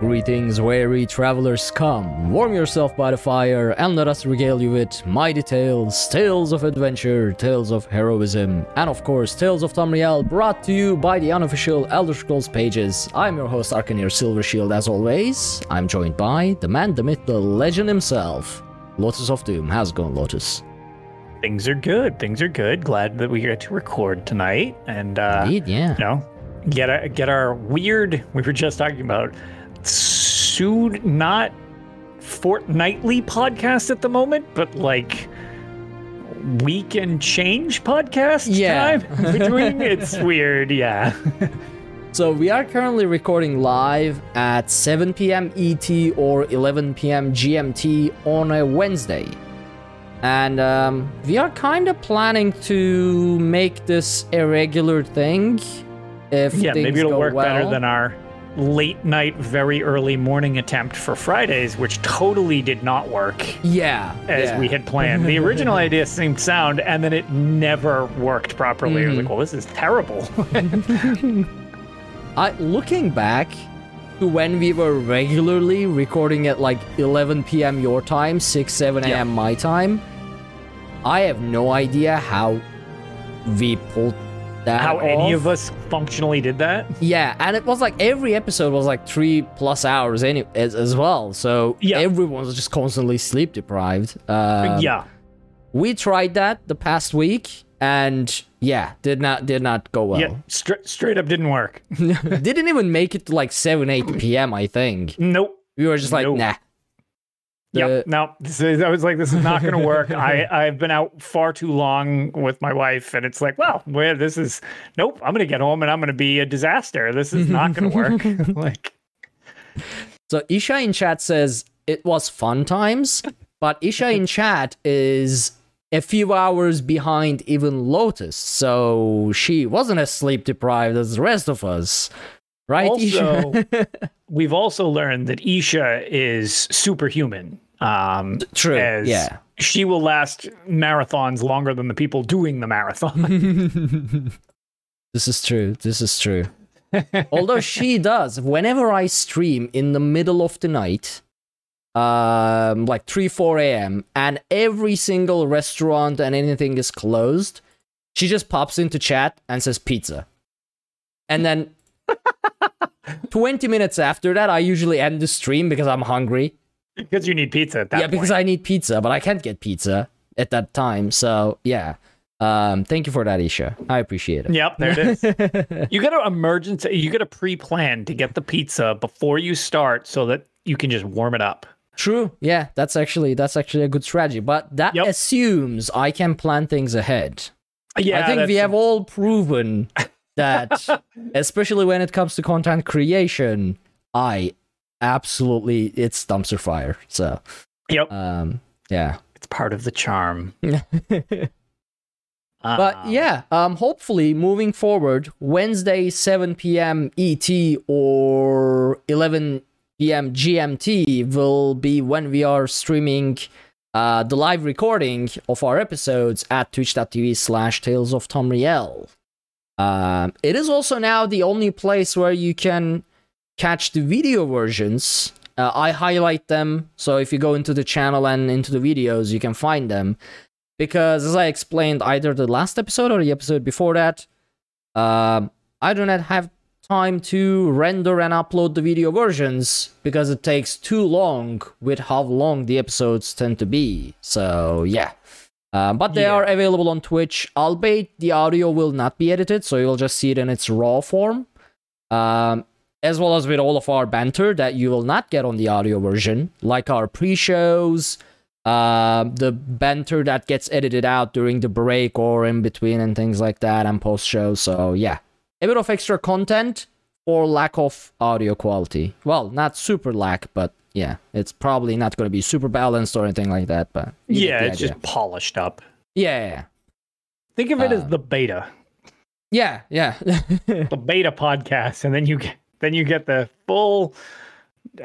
Greetings, weary travelers, come, warm yourself by the fire, and let us regale you with mighty tales, tales of adventure, tales of heroism, and of course, tales of Tamriel, brought to you by the unofficial Elder Scrolls pages. I'm your host, Arcaneer Silvershield, as always. I'm joined by the man, the myth, the legend himself, Lotus of Doom. How's it going, Lotus? Things are good. Things are good. Glad that we get to record tonight, and uh, Indeed, yeah. you know, get a, get our weird. We were just talking about sued not fortnightly podcast at the moment, but like week and change podcast Yeah. time between. it's weird, yeah. So we are currently recording live at 7 p.m. ET or 11 p.m. GMT on a Wednesday. And um, we are kind of planning to make this a regular thing. If yeah, things maybe it'll work better than our late night, very early morning attempt for Fridays, which totally did not work. yeah, as yeah. we had planned. The original idea seemed sound, and then it never worked properly. I was like, mm. well, this is terrible. I looking back to when we were regularly recording at like 11 p.m. your time, 6 7 a.m. Yeah. my time. I have no idea how we pulled that How any of us functionally did that? Yeah, and it was like every episode was like three plus hours any as, as well. So Yeah. everyone was just constantly sleep deprived. Uh, yeah. we tried that the past week, and yeah, did not did not go well. Yeah. Stra- straight up didn't work. Didn't even make it to like seven eight p.m. I think Nope. we were just like Nope. nah. Yeah, no. This is, I was like, this is not going to work. I I've been out far too long with my wife, and it's like, well, where this is, nope. I'm going to get home and I'm going to be a disaster. This is not going to work. like, So Isha in chat says it was fun times, but Isha in chat is a few hours behind even Lotus, so she wasn't as sleep deprived as the rest of us, right? Also- Isha? we've also learned that Isha is superhuman. Um, True. as Yeah. she will last marathons longer than the people doing the marathon. This is true. This is true. Although she does, whenever I stream in the middle of the night, um, like 3, 4 a.m., and every single restaurant and anything is closed, she just pops into chat and says pizza. And then 20 minutes after that, I usually end the stream because I'm hungry. because you need pizza at that yeah, because. I need pizza, but I can't get pizza at that time. So, yeah. Um, thank you for that, Isha. I appreciate it. Yep, there it is. you got to emergency. You got to pre-plan to get the pizza before you start, so that you can just warm it up. True. Yeah, that's actually that's actually a good strategy. But that Yep. assumes I can plan things ahead. Yeah, I think we have all proven that, especially when it comes to content creation, I absolutely it's dumpster fire. So, Yep, um, yeah. it's part of the charm. But Um, yeah, um, hopefully moving forward, Wednesday 7 p.m. ET or 11 p.m. GMT will be when we are streaming uh, the live recording of our episodes at twitch.tv slash tales of Tamriel. Um, it is also now the only place where you can catch the video versions. Uh, I highlight them, so if you go into the channel and into the videos, you can find them because as I explained either the last episode or the episode before that, um, I do not have time to render and upload the video versions because it takes too long with how long the episodes tend to be. So yeah. Um, but they Yeah. are available on Twitch, albeit the audio will not be edited, so you'll just see it in its raw form. Um, as well as with all of our banter that you will not get on the audio version, like our pre-shows, um, the banter that gets edited out during the break or in between and things like that, and post-shows. So yeah, a bit of extra content or lack of audio quality. Well, not super lack, but yeah, it's probably not going to be super balanced or anything like that. But Yeah, it's idea. just polished up. yeah, yeah, Think of it as Uh, the beta, yeah, yeah. the beta podcast, and then you get then you get the full.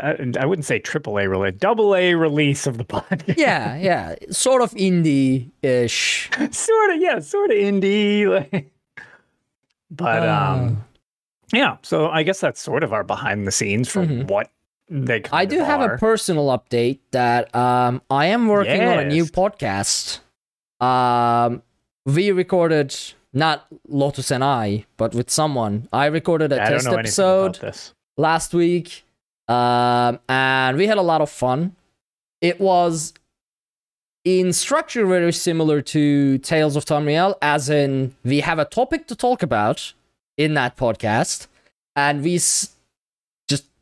I, I wouldn't say triple A release, double A release of the podcast. yeah, yeah, sort of indie-ish. sort of, yeah, sort of indie. Like, but Uh. um, yeah. So I guess that's sort of our behind the scenes for Mhm. what they. Kind I do of have a personal update that um, I am working on a new podcast. Um, we recorded not Lotus and I, but with someone. I recorded a I don't test episode last week, um, and we had a lot of fun. It was in structure very similar to Tales of Tamriel, as in we have a topic to talk about in that podcast, and we s- just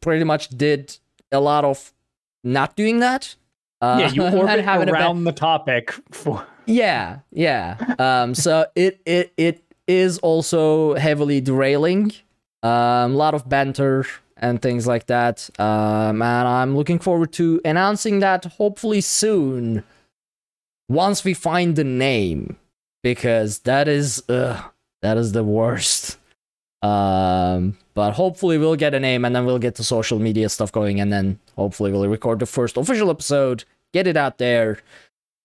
pretty much did a lot of not doing that. Uh, Yeah, you orbit around the topic for. yeah, yeah. Um, so it it it is also heavily derailing. Um, a lot of banter and things like that. Um, and I'm looking forward to announcing that hopefully soon. Once we find the name, because that is ugh, that is the worst. Um, but hopefully we'll get a name and then we'll get the social media stuff going and then hopefully we'll record the first official episode, get it out there.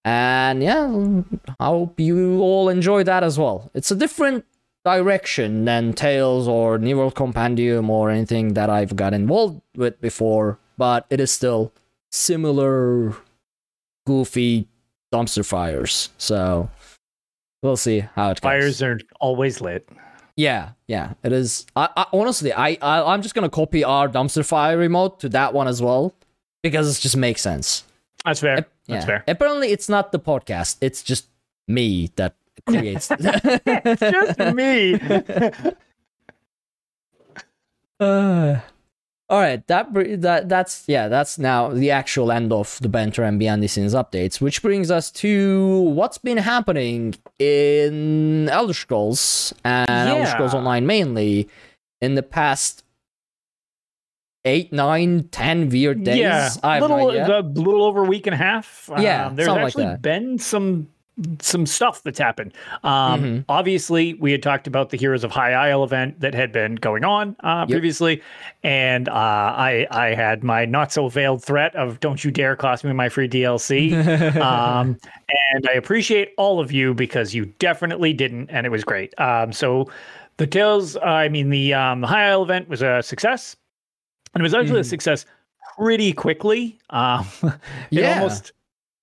And yeah, I hope you all enjoy that as well. It's a different direction than Tales or New World Compendium or anything that I've got involved with before, but it is still similar goofy dumpster fires. So we'll see how it goes. Fires are always lit. Yeah, yeah, it is. I, I honestly, I, I, I'm just gonna copy our dumpster fire remote to that one as well because it just makes sense. That's fair. Ap- That's fair. Apparently, it's not the podcast; it's just me that creates. It's just me. Uh, all right, that that that's yeah, that's now the actual end of the banter and behind the scenes updates, which brings us to what's been happening in Elder Scrolls and Elder Scrolls Online mainly in the past eight, nine, ten weird days. Yeah, I little, a little over a week and a half. Yeah, um, there's like actually that. been some some stuff that's happened. Um, Mhm. Obviously, we had talked about the Heroes of High Isle event that had been going on uh, Yep. previously, and uh, I I had my not so veiled threat of "Don't you dare cost me my free DLC." um, and I appreciate all of you because you definitely didn't, and it was great. Um, so the Tales, I mean the um, High Isle event was a success, and it was actually a Mhm. success pretty quickly. Um, it Yeah. almost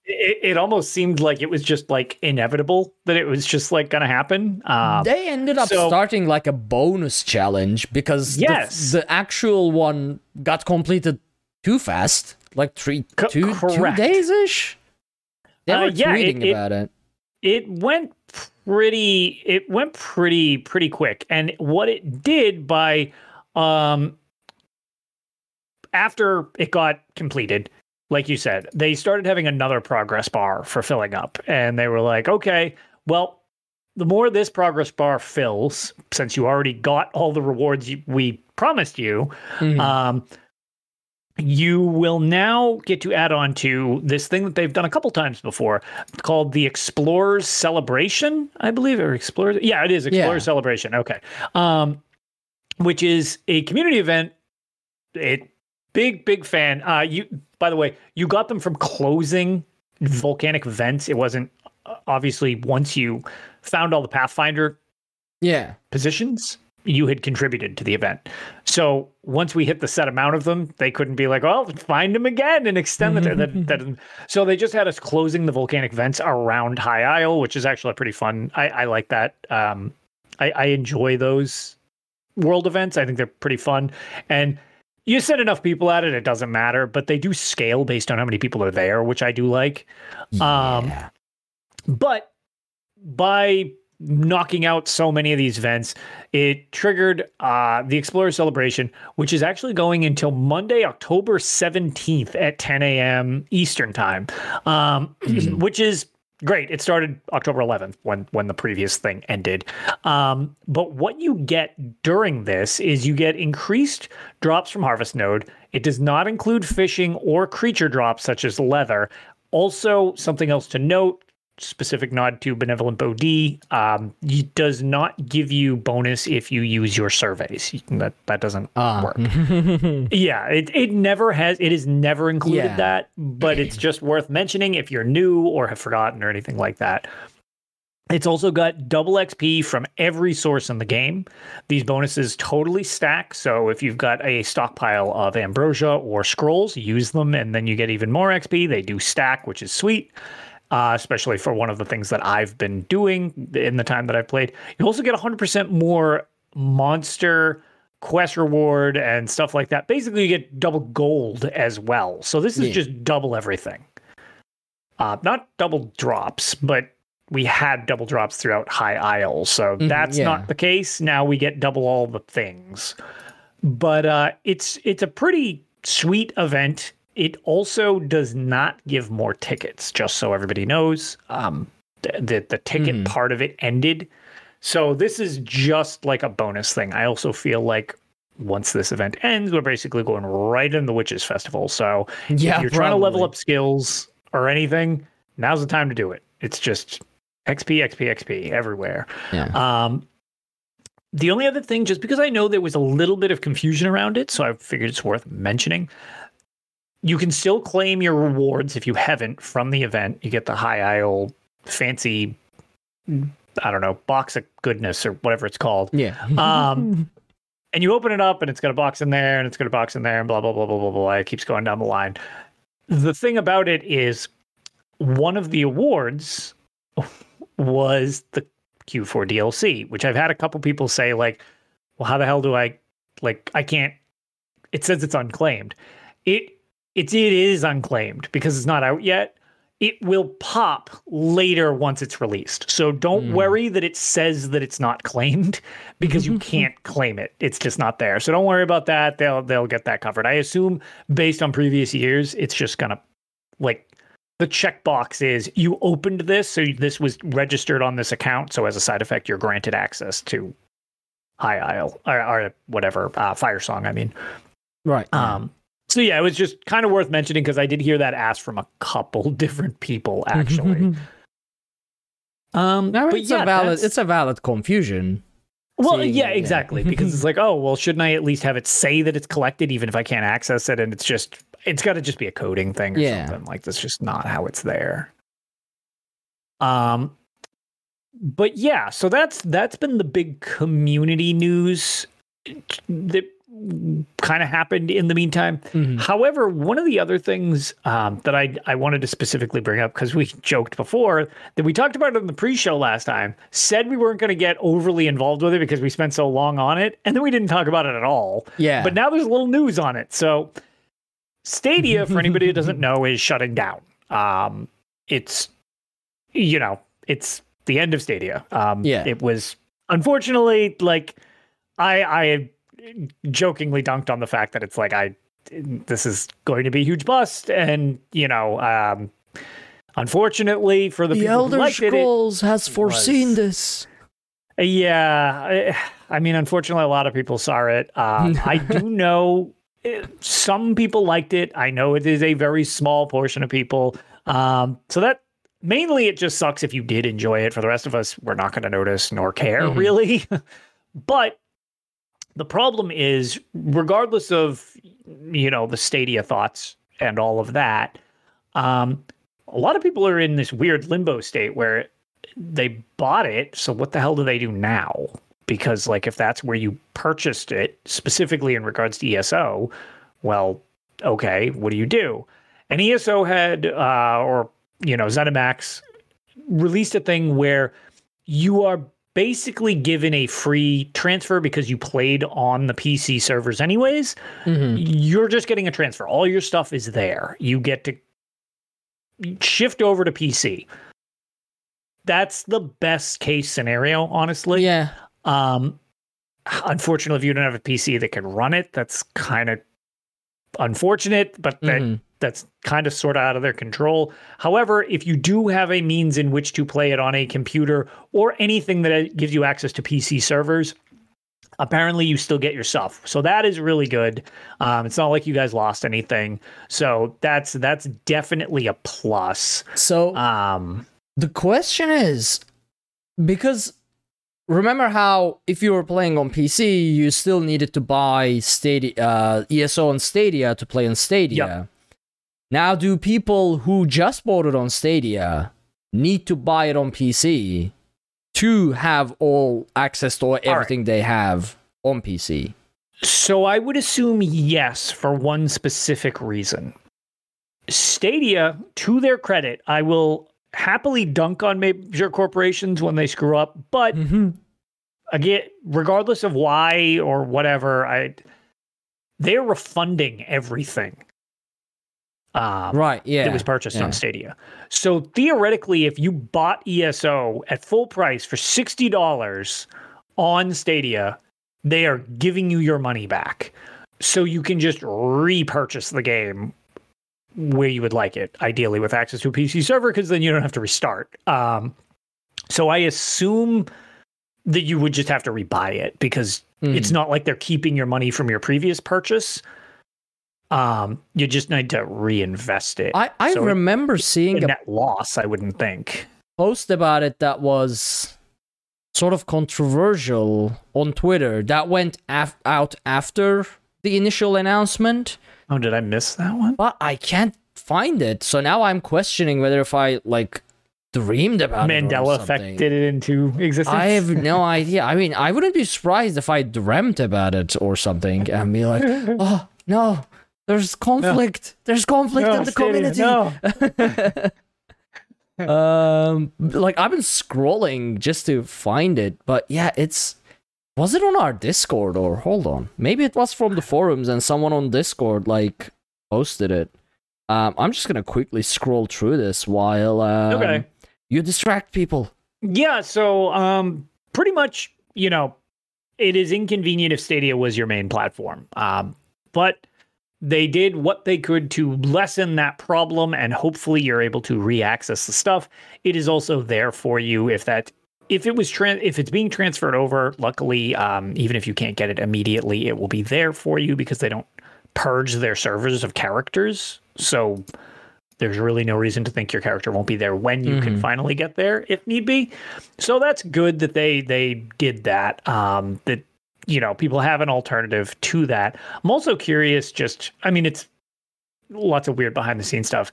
it, it almost seemed like it was just like inevitable that it was just like gonna happen. Um, they ended up so- starting like a bonus challenge because the- Yes. the, actual one got completed too fast, like three, Co- two, two days ish. They Uh, were yeah, tweeting it- about it. it went pretty it went pretty pretty quick and what it did by um after it got completed like you said they started having another progress bar for filling up and they were like okay well the more this progress bar fills since you already got all the rewards you, we promised you Mhm. um, you will now get to add on to this thing that they've done a couple times before called the Explorers Celebration, I believe, or Explorers. Yeah, it is Explorers Yeah. Celebration. Okay. Um, which is a community event. It big, big fan. Uh, you, by the way, you got them from closing volcanic vents. It wasn't uh, obviously once you found all the Pathfinder yeah. positions, you had contributed to the event. So once we hit the set amount of them, they couldn't be like, well, find them again and extend the that, that. So they just had us closing the volcanic vents around High Isle, which is actually pretty fun. I, I like that. Um, I, I enjoy those world events. I think they're pretty fun. And you send enough people at it, it doesn't matter, but they do scale based on how many people are there, which I do like. Um, but by knocking out so many of these events, it triggered uh, the Explorer Celebration, which is actually going until Monday, October 17th at 10 a.m. Eastern Time, um, which is great. It started October 11th when when the previous thing ended. Um, but what you get during this is you get increased drops from Harvest Node. It does not include fishing or creature drops such as leather. Also, something else to note specific nod to Benevolent Bowd um it does not give you bonus if you use your surveys that that doesn't Ah. work yeah it, it never has it has never included Yeah. that but it's just worth mentioning if you're new or have forgotten or anything like that it's also got double XP from every source in the game. These bonuses totally stack. So if you've got a stockpile of ambrosia or scrolls, use them and then you get even more XP. They do stack, which is sweet, uh, especially for one of the things that I've been doing in the time that I've played. You also get 100% more monster quest reward and stuff like that. Basically, you get double gold as well. So this is Yeah. just double everything. Uh, not double drops, but we had double drops throughout High Isle, so that's yeah. not the case. Now we get double all the things. But uh, it's it's a pretty sweet event. It also does not give more tickets, just so everybody knows. Um, the the, the ticket part of it ended, so this is just like a bonus thing. I also feel like once this event ends, we're basically going right in the Witches Festival. So Yeah, if you're trying to level up skills or anything, now's the time to do it. It's just XP, XP, XP everywhere. Yeah. Um, the only other thing, just because I know there was a little bit of confusion around it, so I figured it's worth mentioning. You can still claim your rewards if you haven't from the event. You get the High Isle fancy, I don't know, box of goodness or whatever it's called. Yeah. Um, and you open it up and it's got a box in there and it's got a box in there and blah, blah, blah, blah, blah, blah. It keeps going down the line. The thing about it is one of the awards was the Q4 DLC, which I've had a couple people say, like, well, how the hell do I, like, I can't, it says it's unclaimed. It, it's, it is unclaimed because it's not out yet. It will pop later once it's released. So don't worry that it says that it's not claimed because you can't claim it. It's just not there. So don't worry about that. They'll they'll get that covered. I assume based on previous years, it's just gonna like the checkbox is you opened this, so this was registered on this account. So as a side effect, you're granted access to High Isle or, or whatever uh, Firesong. I mean, right. um, so yeah, it was just kind of worth mentioning because I did hear that asked from a couple different people actually. um, I mean, it's yeah, a valid. that's- It's a valid confusion. well, yeah, yeah. exactly. Because it's like, oh, well, shouldn't I at least have it say that it's collected, even if I can't access it? And it's just, it's got to just be a coding thing or Yeah. something. Like that's just not how it's there. Um, but yeah, so that's that's been the big community news that kind of happened in the meantime. Mhm. However, one of the other things um, that I I wanted to specifically bring up because we joked before that we talked about it in the pre-show last time, said we weren't going to get overly involved with it because we spent so long on it, and then we didn't talk about it at all. Yeah. But now there's a little news on it. So Stadia, for anybody who doesn't know, is shutting down. Um, it's you know, it's the end of Stadia. Um, Yeah. it was unfortunately like I I jokingly dunked on the fact that it's like I this is going to be a huge bust, and you know, um, unfortunately for the, the people Elder who liked it, it, Scrolls has foreseen was- this. yeah, I, I mean, unfortunately, a lot of people saw it. Um, I do know eh, some people liked it. I know it is a very small portion of people. Um, so that mainly it just sucks if you did enjoy it. For the rest of us, we're not going to notice nor care Mhm. really. but the problem is, regardless of you know the Stadia thoughts and all of that, um, a lot of people are in this weird limbo state where they bought it so what the hell do they do now? Because like if that's where you purchased it specifically in regards to eso well okay what do you do? And eso had uh or you know zenimax released a thing where you are basically given a free transfer because you played on the PC servers anyways. Mhm. You're just getting a transfer. All your stuff is there. You get to shift over to PC. That's the best case scenario, honestly. Yeah. Um, unfortunately, if you don't have a PC that can run it, that's kind of unfortunate, but that Mhm. That's kind of sort of out of their control. However, if you do have a means in which to play it on a computer or anything that gives you access to PC servers, apparently you still get your stuff. So that is really good. Um, it's not like you guys lost anything. So that's that's definitely a plus. So Um, the question is because remember how if you were playing on PC, you still needed to buy Stadia, uh, ESO and Stadia to play on Stadia. Now, do people who just bought it on Stadia need to buy it on PC to have all access to everything they have on PC? So I would assume yes for one specific reason. Stadia, to their credit, I will happily dunk on major corporations when they screw up, but Mm-hmm. again, regardless of why or whatever, I they're refunding everything. Um, Right, yeah. that was purchased yeah. on Stadia. So theoretically, if you bought ESO at full price for sixty dollars on Stadia, they are giving you your money back. So you can just repurchase the game where you would like it, ideally with access to a PC server, because then you don't have to restart. Um, so I assume that you would just have to rebuy it because it's Mhm. not like they're keeping your money from your previous purchase. Um, you just need to reinvest it. I, I So remember a seeing a net loss, I wouldn't think. post about it that was sort of controversial on Twitter that went af- out after the initial announcement, Oh, did I miss that one? but I can't find it. So now I'm questioning whether if I like dreamed about it. Mandela affected it into existence. I have no idea. I mean, I wouldn't be surprised if I dreamt about it or something and be like, oh, no, there's conflict. There's conflict No, in the community. no. um like i've been scrolling just to find it but yeah it's was it on our discord or hold on maybe it was from the forums and someone on discord like posted it um i'm just gonna quickly scroll through this while um, Okay. you distract people Yeah, so um pretty much, you know, it is inconvenient if Stadia was your main platform. Um but they did what they could to lessen that problem and hopefully you're able to re-access the stuff. It is also there for you if that if it was tran if it's being transferred over, luckily um even if you can't get it immediately, it will be there for you because they don't purge their servers of characters. So there's really no reason to think your character won't be there when you can Mhm. finally get there if need be. So that's good that they they did that. Um, that you know people have an alternative to that. I'm also curious. Just I mean, it's lots of weird behind the scenes stuff.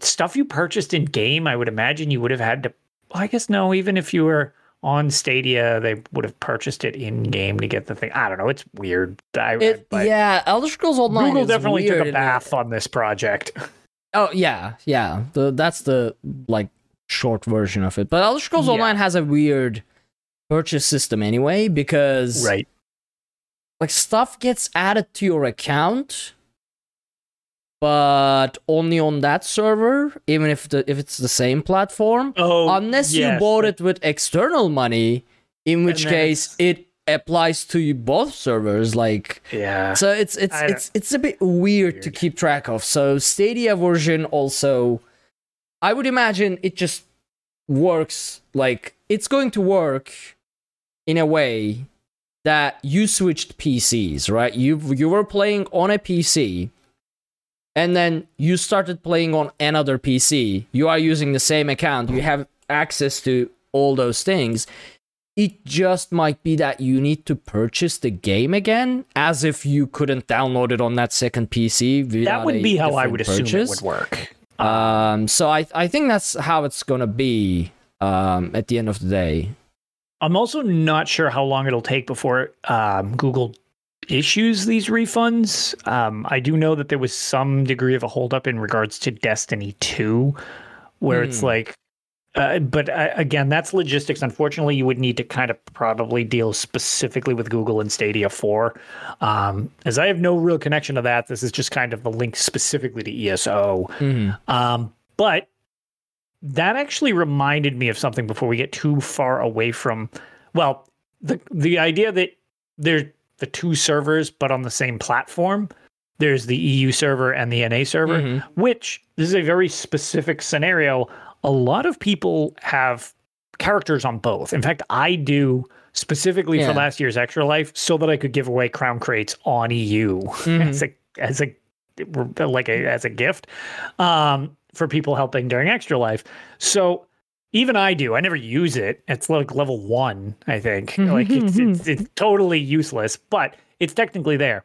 Stuff you purchased in game, I would imagine you would have had to. Well, I guess no. Even if you were on Stadia, they would have purchased it in game to get the thing. I don't know. It's weird. I, it, but yeah elder scrolls online Google is definitely weird took a bath on this project. Oh yeah, yeah. The, that's the like short version of it. But Elder Scrolls Yeah. Online has a weird purchase system anyway because right. Like stuff gets added to your account, but only on that server, even if the if it's the same platform. Oh, Unless you bought it with external money, in which case it applies to you both servers. Like Yeah. so it's it's I it's it's a bit weird, to keep track of. So Stadia version also I would imagine it just works like it's going to work in a way that you switched PCs, right? You you were playing on a PC and then you started playing on another PC. You are using the same account. You have access to all those things it just might be that you need to purchase the game again as if you couldn't download it on that second PC. that would be how I would assume purchase. it would work. Um, so I I think that's how it's gonna be um, at the end of the day. I'm also not sure how long it'll take before um, Google issues these refunds. Um, I do know that there was some degree of a holdup in regards to Destiny 2, where it's Hmm. like Uh, but uh, again, that's logistics. Unfortunately, you would need to kind of probably deal specifically with Google and Stadia 4. Um, as I have no real connection to that, this is just kind of the link specifically to ESO. Mhm. Um, but that actually reminded me of something before we get too far away from, well, the the idea that they're the two servers but on the same platform. There's the EU server and the NA server, Mhm. which this is a very specific scenario. A lot of people have characters on both. In fact, I do specifically for last year's Extra Life so that I could give away crown crates on EU as a as a like a as a gift um, for people helping during Extra Life. So even I do. I never use it. It's like level one, I think. like it's, it's it's totally useless, but it's technically there.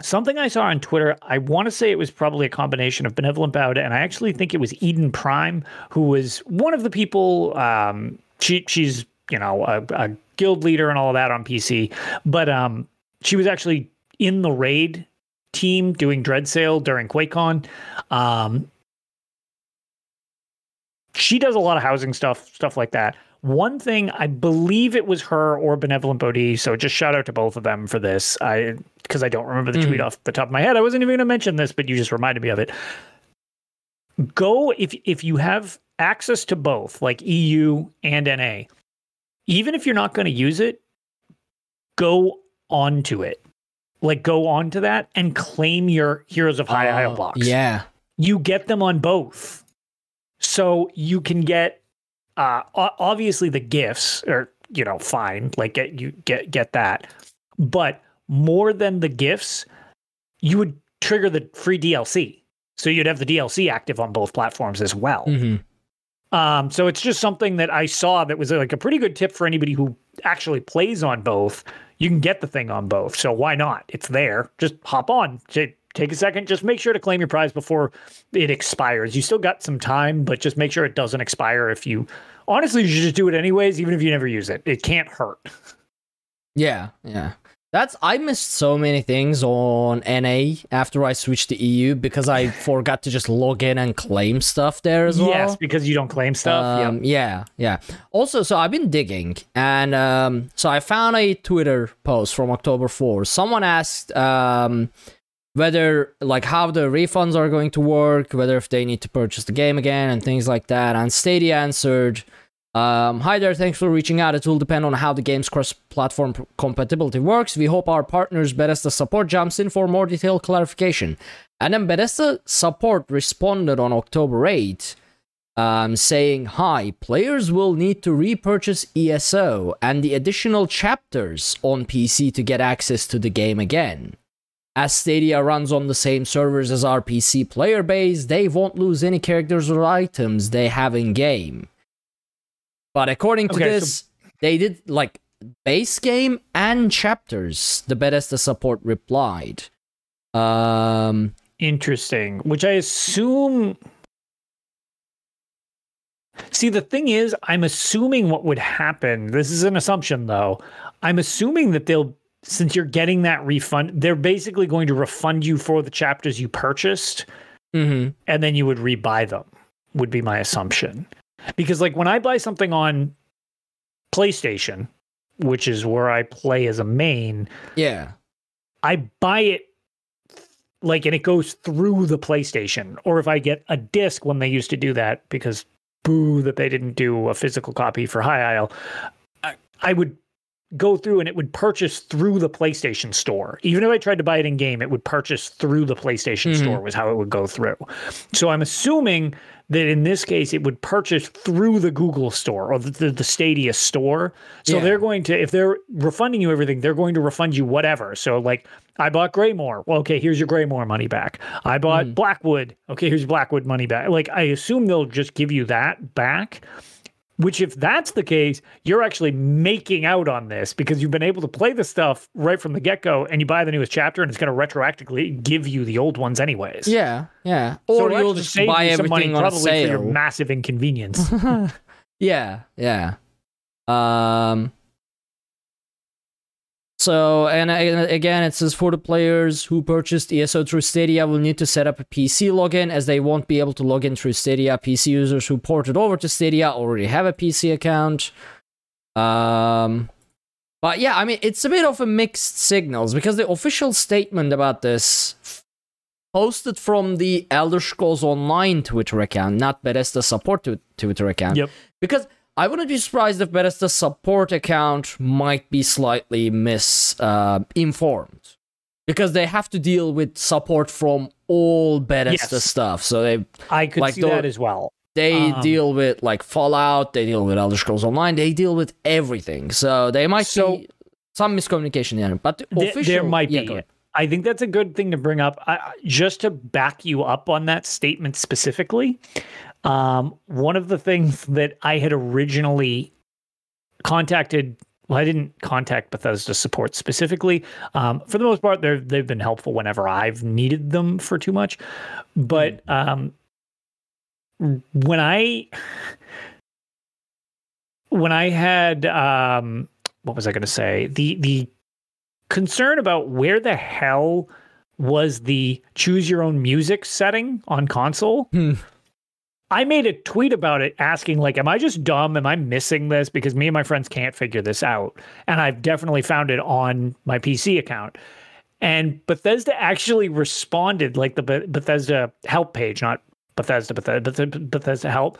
Something I saw on Twitter, I want to say it was probably a combination of Benevolent Bowda, and I actually think it was Eden Prime, who was one of the people. Um, she she's you know a, a guild leader and all of that on PC, but um, she was actually in the raid team doing Dreadsail during QuakeCon. Um, she does a lot of housing stuff, stuff like that. One thing I believe it was her or Benevolent Bodhi, so just shout out to both of them for this. I because I don't remember the tweet mm. off the top of my head. I wasn't even going to mention this, but you just reminded me of it. Go if if you have access to both, like EU and NA, even if you're not going to use it, go onto it. Like go onto that and claim your Heroes of High Isle Oh, box Yeah. you get them on both. So you can get uh obviously the gifts are, you know, fine. Like get you get get that. But more than the gifts, you would trigger the free DLC. So you'd have the DLC active on both platforms as well. hmm Um, so it's just something that I saw that was like a pretty good tip for anybody who actually plays on both. You can get the thing on both, so why not? It's there. Just hop on. J- Take a second. Just make sure to claim your prize before it expires. You still got some time, but just make sure it doesn't expire. If you honestly, you should just do it anyways, even if you never use it. It can't hurt. Yeah, yeah. That's I missed so many things on NA after I switched to EU because I forgot to just log in and claim stuff there as well. Yes, because you don't claim stuff. Um, yeah, yeah. Also, so I've been digging, and um, so I found a Twitter post from October 4. Someone asked um, whether, like, how the refunds are going to work, whether if they need to purchase the game again, and things like that. And Stadia answered, um, "Hi there, thanks for reaching out. It will depend on how the game's cross-platform compatibility works. We hope our partners Bethesda support jumps in for more detailed clarification." And then Bethesda support responded on October 8 um, saying, Hi, players will need to repurchase ESO and the additional chapters on PC to get access to the game again. As Stadia runs on the same servers as our PC player base, they won't lose any characters or items they have in game. But according to Okay, so- this, they did like base game and chapters, the Bethesda support replied. Um, Interesting. Which I assume. See, the thing is, I'm assuming what would happen. This is an assumption, though. I'm assuming that they'll, since you're getting that refund, they're basically going to refund you for the chapters you purchased, mhm. and then you would rebuy them. Would be my assumption. Because, like, when I buy something on PlayStation, which is where I play as a main, yeah. I buy it like and it goes through the PlayStation. Or if I get a disc when they used to do that, because boo that they didn't do a physical copy for High Isle, I, I would go through and it would purchase through the PlayStation store. Even if I tried to buy it in game, it would purchase through the PlayStation Mhm. store was how it would go through. So I'm assuming that in this case it would purchase through the Google store or the, the, the Stadia store. So Yeah. they're going to if they're refunding you everything, they're going to refund you whatever. So like I bought Greymoor. Well, okay, here's your Greymoor money back. I bought Blackwood. Okay, here's Blackwood money back. Like I assume they'll just give you that back. Which, if that's the case, you're actually making out on this because you've been able to play the stuff right from the get go, and you buy the newest chapter, and it's going to retroactively give you the old ones anyways. Yeah, yeah. So Or you'll just save buy you some everything money, on probably for your massive inconvenience. yeah, yeah. Um. So, and, and again, it says for the players who purchased ESO through Stadia will need to set up a PC login as they won't be able to log in through Stadia. PC users who ported over to Stadia already have a PC account. Um, but yeah, I mean, it's a bit of a mixed signals because the official statement about this posted from the Elder Scrolls Online Twitter account, not Bethesda support Twitter account. Yep. Because I wouldn't be surprised if Bethesda support account might be slightly misinformed. because they have to deal with support from all Bethesda Yes. stuff. So they I could Like see that as well. they Um, deal with like Fallout, they deal with Elder Scrolls Online, they deal with everything. So they might So- be some miscommunication there. But the Th- official, there might yeah, be. I think that's a good thing to bring up. I- just to back you up on that statement specifically, um, one of the things that I had originally contacted. Well, I didn't contact Bethesda support specifically. Um, for the most part, they've been helpful whenever I've needed them for too much. But um, when I when I had um, what was I going to say? The the concern about where the hell was the choose your own music setting on console. I made a tweet about it asking like am I just dumb? Am I missing this? Because me and my friends can't figure this out. And I've definitely found it on my PC account. And Bethesda actually responded like the Bethesda help page not Bethesda, Bethesda, Bethesda help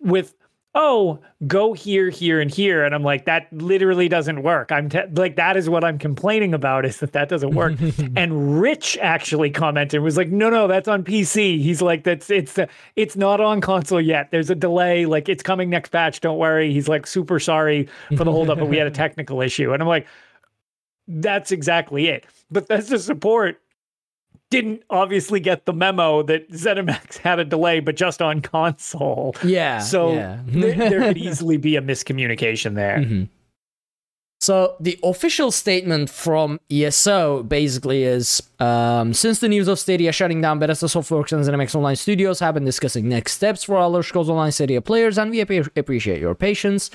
with oh go here here and here. And i'm like that literally doesn't work. I'm te- like that is what i'm complaining about is that that doesn't work. And rich actually commented was like no no that's on pc he's like that's it's it's not on console yet. There's a delay. Like it's coming next patch don't worry. He's like super sorry for the holdup but we had a technical issue. And i'm like that's exactly it. But that's the support didn't obviously get the memo that ZeniMax had a delay, but just on console. Yeah. So yeah. there, there could easily be a miscommunication there. Mhm. So the official statement from ESO basically is um, since the news of Stadia shutting down Bethesda Softworks and ZeniMax Online Studios have been discussing next steps for Elder Scrolls Online Stadia players, and we app- appreciate your patience.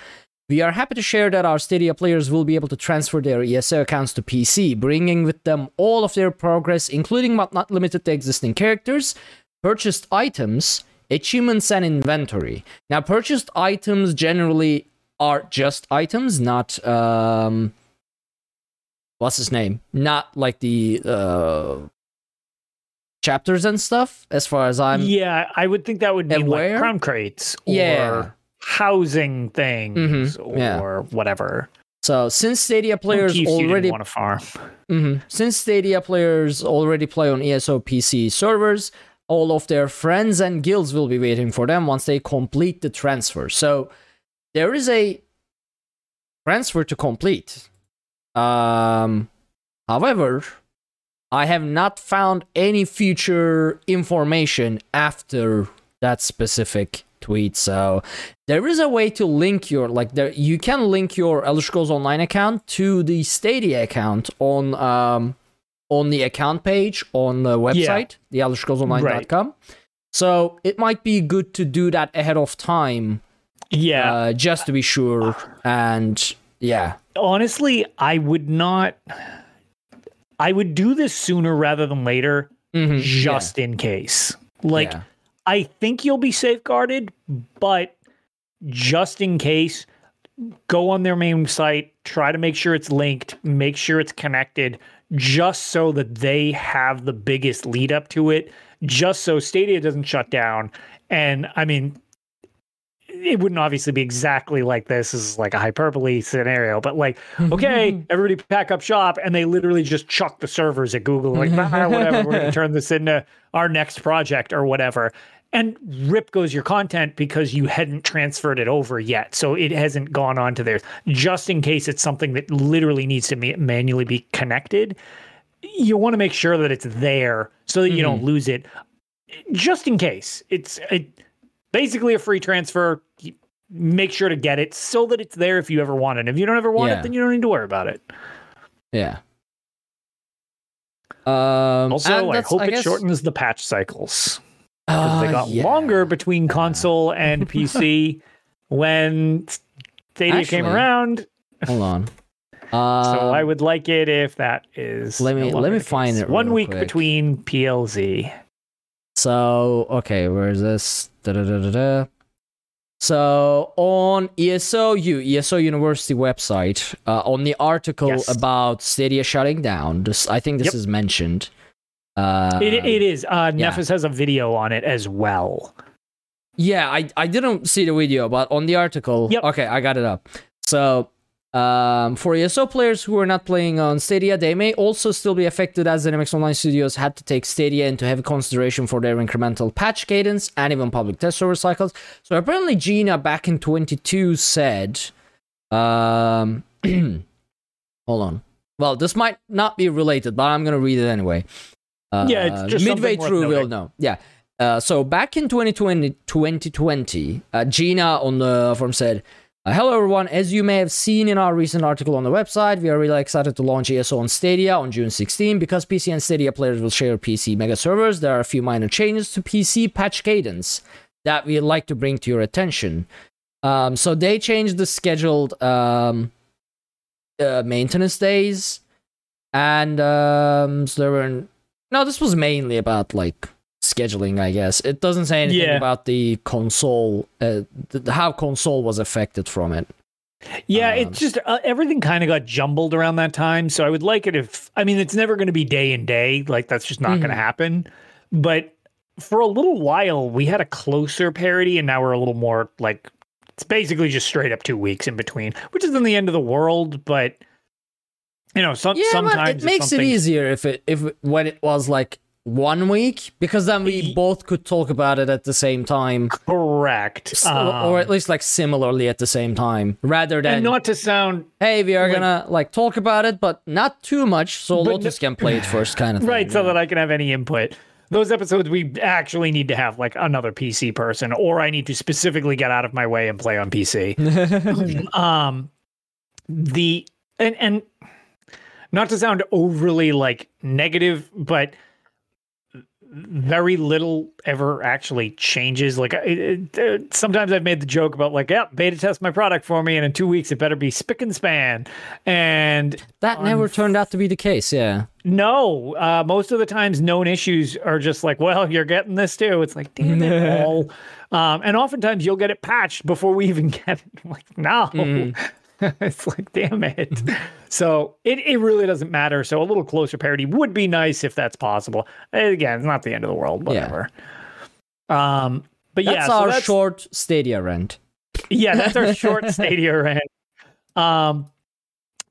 We are happy to share that our Stadia players will be able to transfer their ESO accounts to PC, bringing with them all of their progress, including but not limited to existing characters, purchased items, achievements, and inventory. Now, purchased items generally are just items, not um, what's his name? Not like the uh chapters and stuff. As far as I'm, yeah, I would think that would mean aware? like crown crates or Yeah. Housing things Mhm, yeah. or whatever. so since Stadia players already want to farm. Mhm. Since Stadia players already play on ESO PC servers, all of their friends and guilds will be waiting for them once they complete the transfer. So there is a transfer to complete. Um, however, I have not found any future information after that specific tweet. So there is a way to link your like there you can link your Elder Scrolls Online account to the Stadia account on um on the account page on the website, the Elder Scrolls Online.com. So it might be good to do that ahead of time, Yeah. uh, just to be sure. And yeah, Honestly, I would not. I would do this sooner rather than later, Mhm, just in case. Like, yeah. I think you'll be safeguarded, but just in case, go on their main site, try to make sure it's linked, make sure it's connected, just so that they have the biggest lead up to it, just so Stadia doesn't shut down. And I mean, it wouldn't obviously be exactly like this this is like a hyperbole scenario, but like, okay, everybody pack up shop, and they literally just chuck the servers at Google, like, "Ah, whatever, we're gonna turn this into our next project or whatever. And rip goes your content because you hadn't transferred it over yet. So it hasn't gone on to theirs. Just in case it's something that literally needs to ma- manually be connected, you want to make sure that it's there so that you don't lose it. Just in case. It's it, basically a free transfer. Make sure to get it so that it's there if you ever want it. If you don't ever want Yeah. it, then you don't need to worry about it. Yeah. Um, Also, I hope it guess- shortens the patch cycles. Because they Uh, got yeah. longer between console and PC when Stadia came around. Hold on. Uh, so I would like it if that is. let me- no let me find it One week quick. between PLZ. So okay, where is this? Da-da-da-da-da. So on ESOU, ESO University website, uh, on the article Yes. about Stadia shutting down, this I think this Yep. is mentioned. Uh, It, it is. Uh, yeah. Nefas has a video on it as well. Yeah, I, I didn't see the video, but on the article, Yep. okay, I got it up. So, um, for ESO players who are not playing on Stadia, they may also still be affected as ZeniMax Online Studios had to take Stadia into heavy consideration for their incremental patch cadence and even public test server cycles. So apparently, Gina back in 22 said, um, hold on. Well, this might not be related, but I'm gonna read it anyway. Uh, Yeah, it's just midway through. We'll know. Yeah. Uh, so back in 2020, 2020 uh, Gina on the forum said, uh, Hello everyone, as you may have seen in our recent article on the website, we are really excited to launch ESO on Stadia on June 16 because PC and Stadia players will share PC mega servers. There are a few minor changes to PC patch cadence that we'd like to bring to your attention. Um, so they changed the scheduled um, uh, maintenance days, and um, so there were no. This was mainly about like scheduling, I guess. It doesn't say anything Yeah. about the console, uh, th- how console was affected from it. Yeah, Um, it's just uh, everything kind of got jumbled around that time. So I would like it if I mean it's never going to be day and day. Like that's just not going to happen. But for a little while we had a closer parity, and now we're a little more like it's basically just straight up two weeks in between, which isn't the end of the world. But you know, some, Yeah, sometimes it makes it easier if it if when it was like one week because then we both could talk about it at the same time, correct, Um, or at least like similarly at the same time, rather than and not to sound hey, we are like- gonna like talk about it, but not too much, so Lotus can play it first, kind of thing. right so yeah. that i can have any input those episodes we actually need to have like another pc person or i need to specifically get out of my way and play on pc um the and and not to sound overly like negative but very little ever actually changes like it, it, uh, sometimes i've made the joke about like yeah beta test my product for me and in two weeks it better be spick and span and that never turned out to be the case. Yeah. no, uh, most of the times known issues are just like, well, you're getting this too. It's like, damn it all. Um, and oftentimes you'll get it patched before we even get it. I'm like, no. it's like, damn it. so it, it really doesn't matter. So a little closer parity would be nice if that's possible. And again, it's not the end of the world, whatever. Um, but That's yeah, so our that's, short Stadia rent. yeah, that's our short Stadia rent. Um,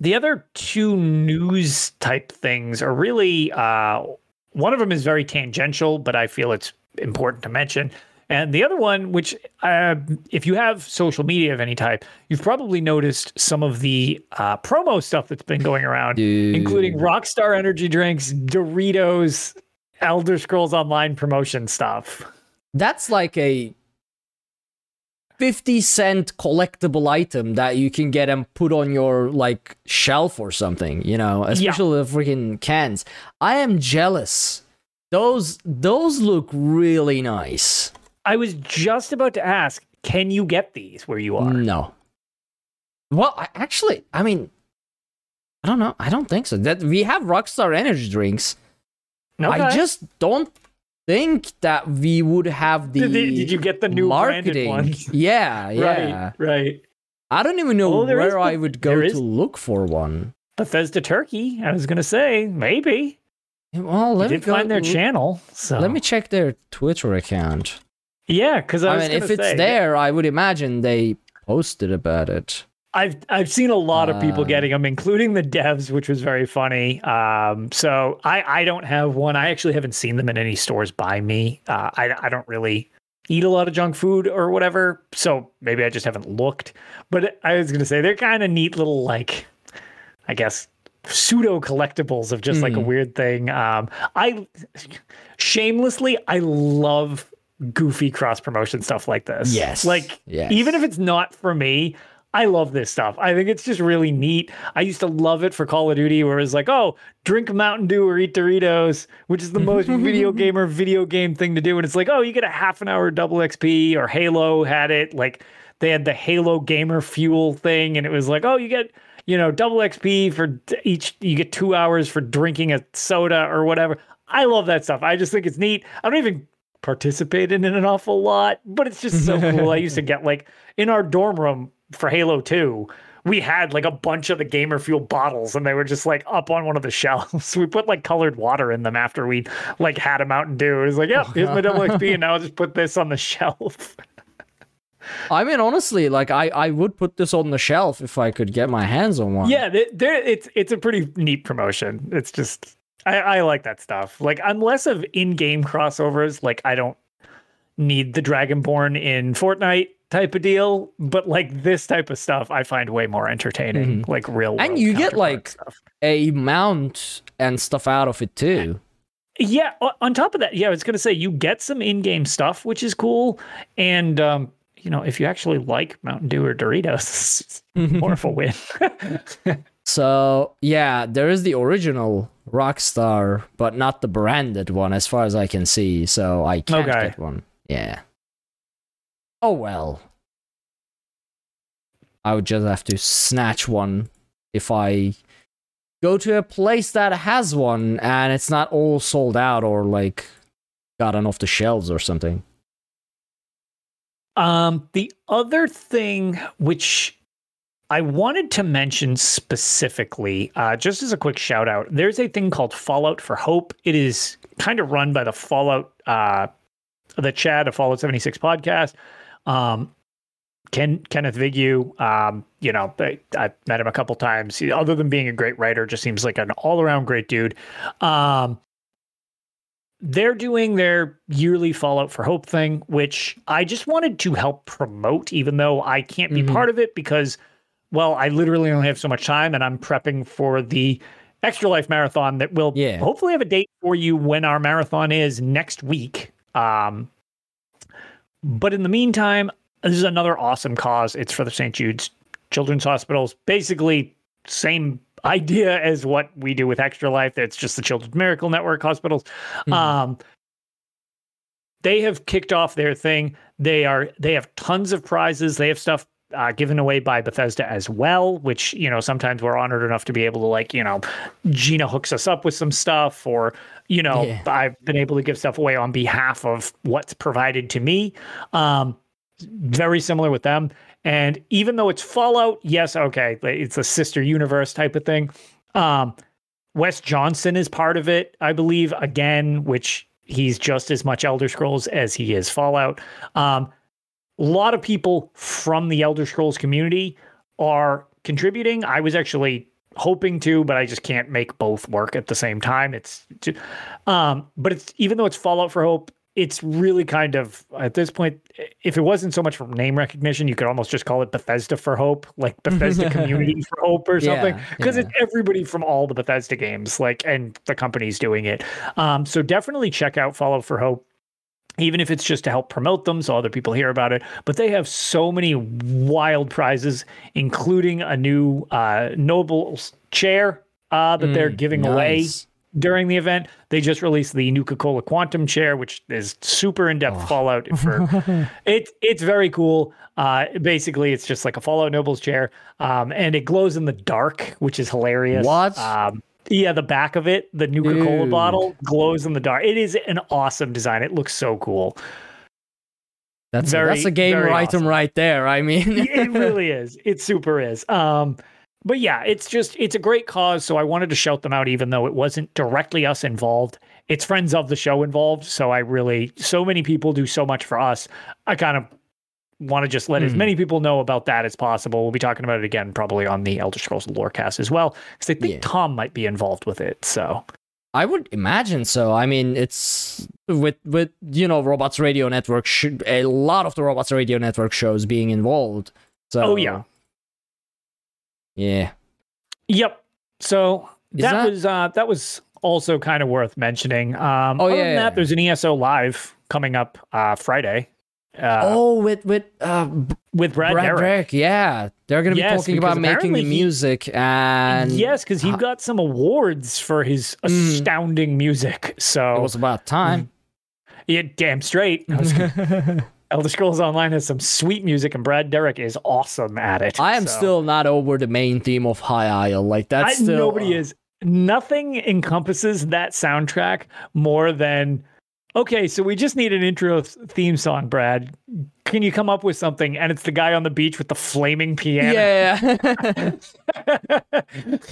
the other two news type things are really uh, one of them is very tangential, but I feel it's important to mention. And the other one, which uh, if you have social media of any type, you've probably noticed some of the uh, promo stuff that's been going around, including Rockstar energy drinks, Doritos, Elder Scrolls Online promotion stuff. That's like a 50 cent collectible item that you can get and put on your like shelf or something, you know, especially the freaking cans. I am jealous. Those those look really nice. I was just about to ask, can you get these where you are? No. Well, I, actually, I mean, I don't know. I don't think so. That we have Rockstar energy drinks. No. I just don't think that we would have the Did, they- did you get the new marketing. ones? Yeah, yeah. Right, right. I don't even know Oh, there is where I would go to look for one. Bethesda Turkey. I was gonna say maybe. Well, let me did go, find their channel. So Let me check their Twitter account. Yeah, because I, I, mean, if it's say, there, I would imagine they posted about it. I've I've seen a lot of people Uh, getting them, including the devs, which was very funny. Um, so I I don't have one. I actually haven't seen them in any stores by me. Uh, I I don't really eat a lot of junk food or whatever, so maybe I just haven't looked. But I was gonna say they're kind of neat little like, I guess pseudo collectibles of just like a Mm. weird thing. Um, I shamelessly I love goofy cross promotion stuff like this. Yes. like Yes. even if it's not for me, I love this stuff. I think it's just really neat. I used to love it for Call of Duty, where it's like, oh, drink Mountain Dew or eat Doritos, which is the most video gamer video game thing to do. And it's like, oh, you get a half an hour double XP, or Halo had it. Like they had the Halo Gamer Fuel thing, and it was like, oh, you get you know, double XP for each. You get two hours for drinking a soda or whatever. I love that stuff. I just think it's neat. I don't even participate in an awful lot, but it's just so cool. I used to get like in our dorm room for Halo 2, we had like a bunch of the gamer fuel bottles and they were just like up on one of the shelves. We put like colored water in them after we like had them out and do. It was like, yeah, here's my double XP and now I'll just put this on the shelf. I mean, honestly, like I, I would put this on the shelf if I could get my hands on one. Yeah, it's it's a pretty neat promotion. It's just I, I like that stuff. Like I'm less of in-game crossovers. Like I don't need the Dragonborn in Fortnite type of deal, but like this type of stuff, I find way more entertaining. Like real, And you get, like, stuff. a mount and stuff out of it too. Yeah. On top of that, yeah, I was gonna say you get some in-game stuff, which is cool, and um, you know, if you actually like Mountain Dew or Doritos, it's more of a win. So yeah, there is the original Rockstar, but not the branded one, as far as I can see. So I can't Okay. get one. Yeah. Oh well. I would just have to snatch one if I go to a place that has one and it's not all sold out or like gotten off the shelves or something. Um, the other thing which I wanted to mention specifically, uh, just as a quick shout out, there's a thing called Fallout for Hope. It is kind of run by the Fallout, uh, the Chad, a Fallout 76 podcast. Um, Ken Kenneth Vigu, um, you know, I, I've met him a couple times. Other than being a great writer, just seems like an all around great dude. Um, they're doing their yearly Fallout for Hope thing, which I just wanted to help promote, even though I can't be Mhm. part of it because, well, I literally only have so much time and I'm prepping for the Extra Life Marathon that will Yeah. hopefully have a date for you when our marathon is next week. Um, but in the meantime, this is another awesome cause. It's for the St. Jude's Children's Hospitals. Basically, same idea as what we do with Extra Life. It's just the Children's Miracle Network hospitals. Um, they have kicked off their thing. They are they have tons of prizes. They have stuff uh, given away by Bethesda as well, which you know sometimes we're honored enough to be able to like you know Gina hooks us up with some stuff, or you know Yeah. I've been able to give stuff away on behalf of what's provided to me. Um, very similar with them. And even though it's Fallout, yes, okay, it's a sister universe type of thing. Um, Wes Johnson is part of it, I believe, again, which he's just as much Elder Scrolls as he is Fallout. Um, a lot of people from the Elder Scrolls community are contributing. I was actually hoping to, but I just can't make both work at the same time. It's, um, but it's even though it's Fallout for Hope, it's really kind of at this point. If it wasn't so much for name recognition, you could almost just call it Bethesda for Hope, like Bethesda Community for Hope or something, because yeah. it's everybody from all the Bethesda games, like and the company's doing it. Um, so definitely check out Fallout for Hope even if it's just to help promote them so other people hear about it. But they have so many wild prizes, including a new uh, Noble's chair uh, that they're Mm, giving away during the event. They just released the new Nuka-Cola Quantum chair, which is super in depth Fallout. For it, it's very cool. Uh, basically, it's just like a Fallout Nobles chair, um, and it glows in the dark, which is hilarious. What? Um, yeah, the back of it, the Nuka Cola bottle, glows in the dark. It is an awesome design. It looks so cool. That's Very, that's a game item right there. I mean, it really is. It super is. Um, but yeah, it's just it's a great cause. So I wanted to shout them out, even though it wasn't directly us involved. It's friends of the show involved. So I really so many people do so much for us. I kind of want to just let as Hmm. many people know about that as possible. We'll be talking about it again probably on the Elder Scrolls Lorecast as well, because I think Yeah. Tom might be involved with it. So I would imagine so. I mean, it's with with you know Robots Radio Network. A lot of the Robots Radio Network shows being involved. So oh yeah, yeah. Yep. So that, that- was uh that was also kind of worth mentioning. Um Oh, other yeah, than yeah. that, there's an ESO live coming up uh Friday. Uh, oh, with with uh, with Brad, Brad Derrick. Derrick, yeah, they're gonna be talking about making the apparently he- music and yes, because he got some awards for his astounding music. So it was about time. yeah, damn straight. I was kidding. Elder Scrolls Online has some sweet music, and Brad Derrick is awesome at it. I am so. still not over the main theme of High Isle. Like that's I, still nobody is. Nothing encompasses that soundtrack more than okay. So we just need an intro theme song, Brad. Can you come up with something? And it's the guy on the beach with the flaming piano. Yeah.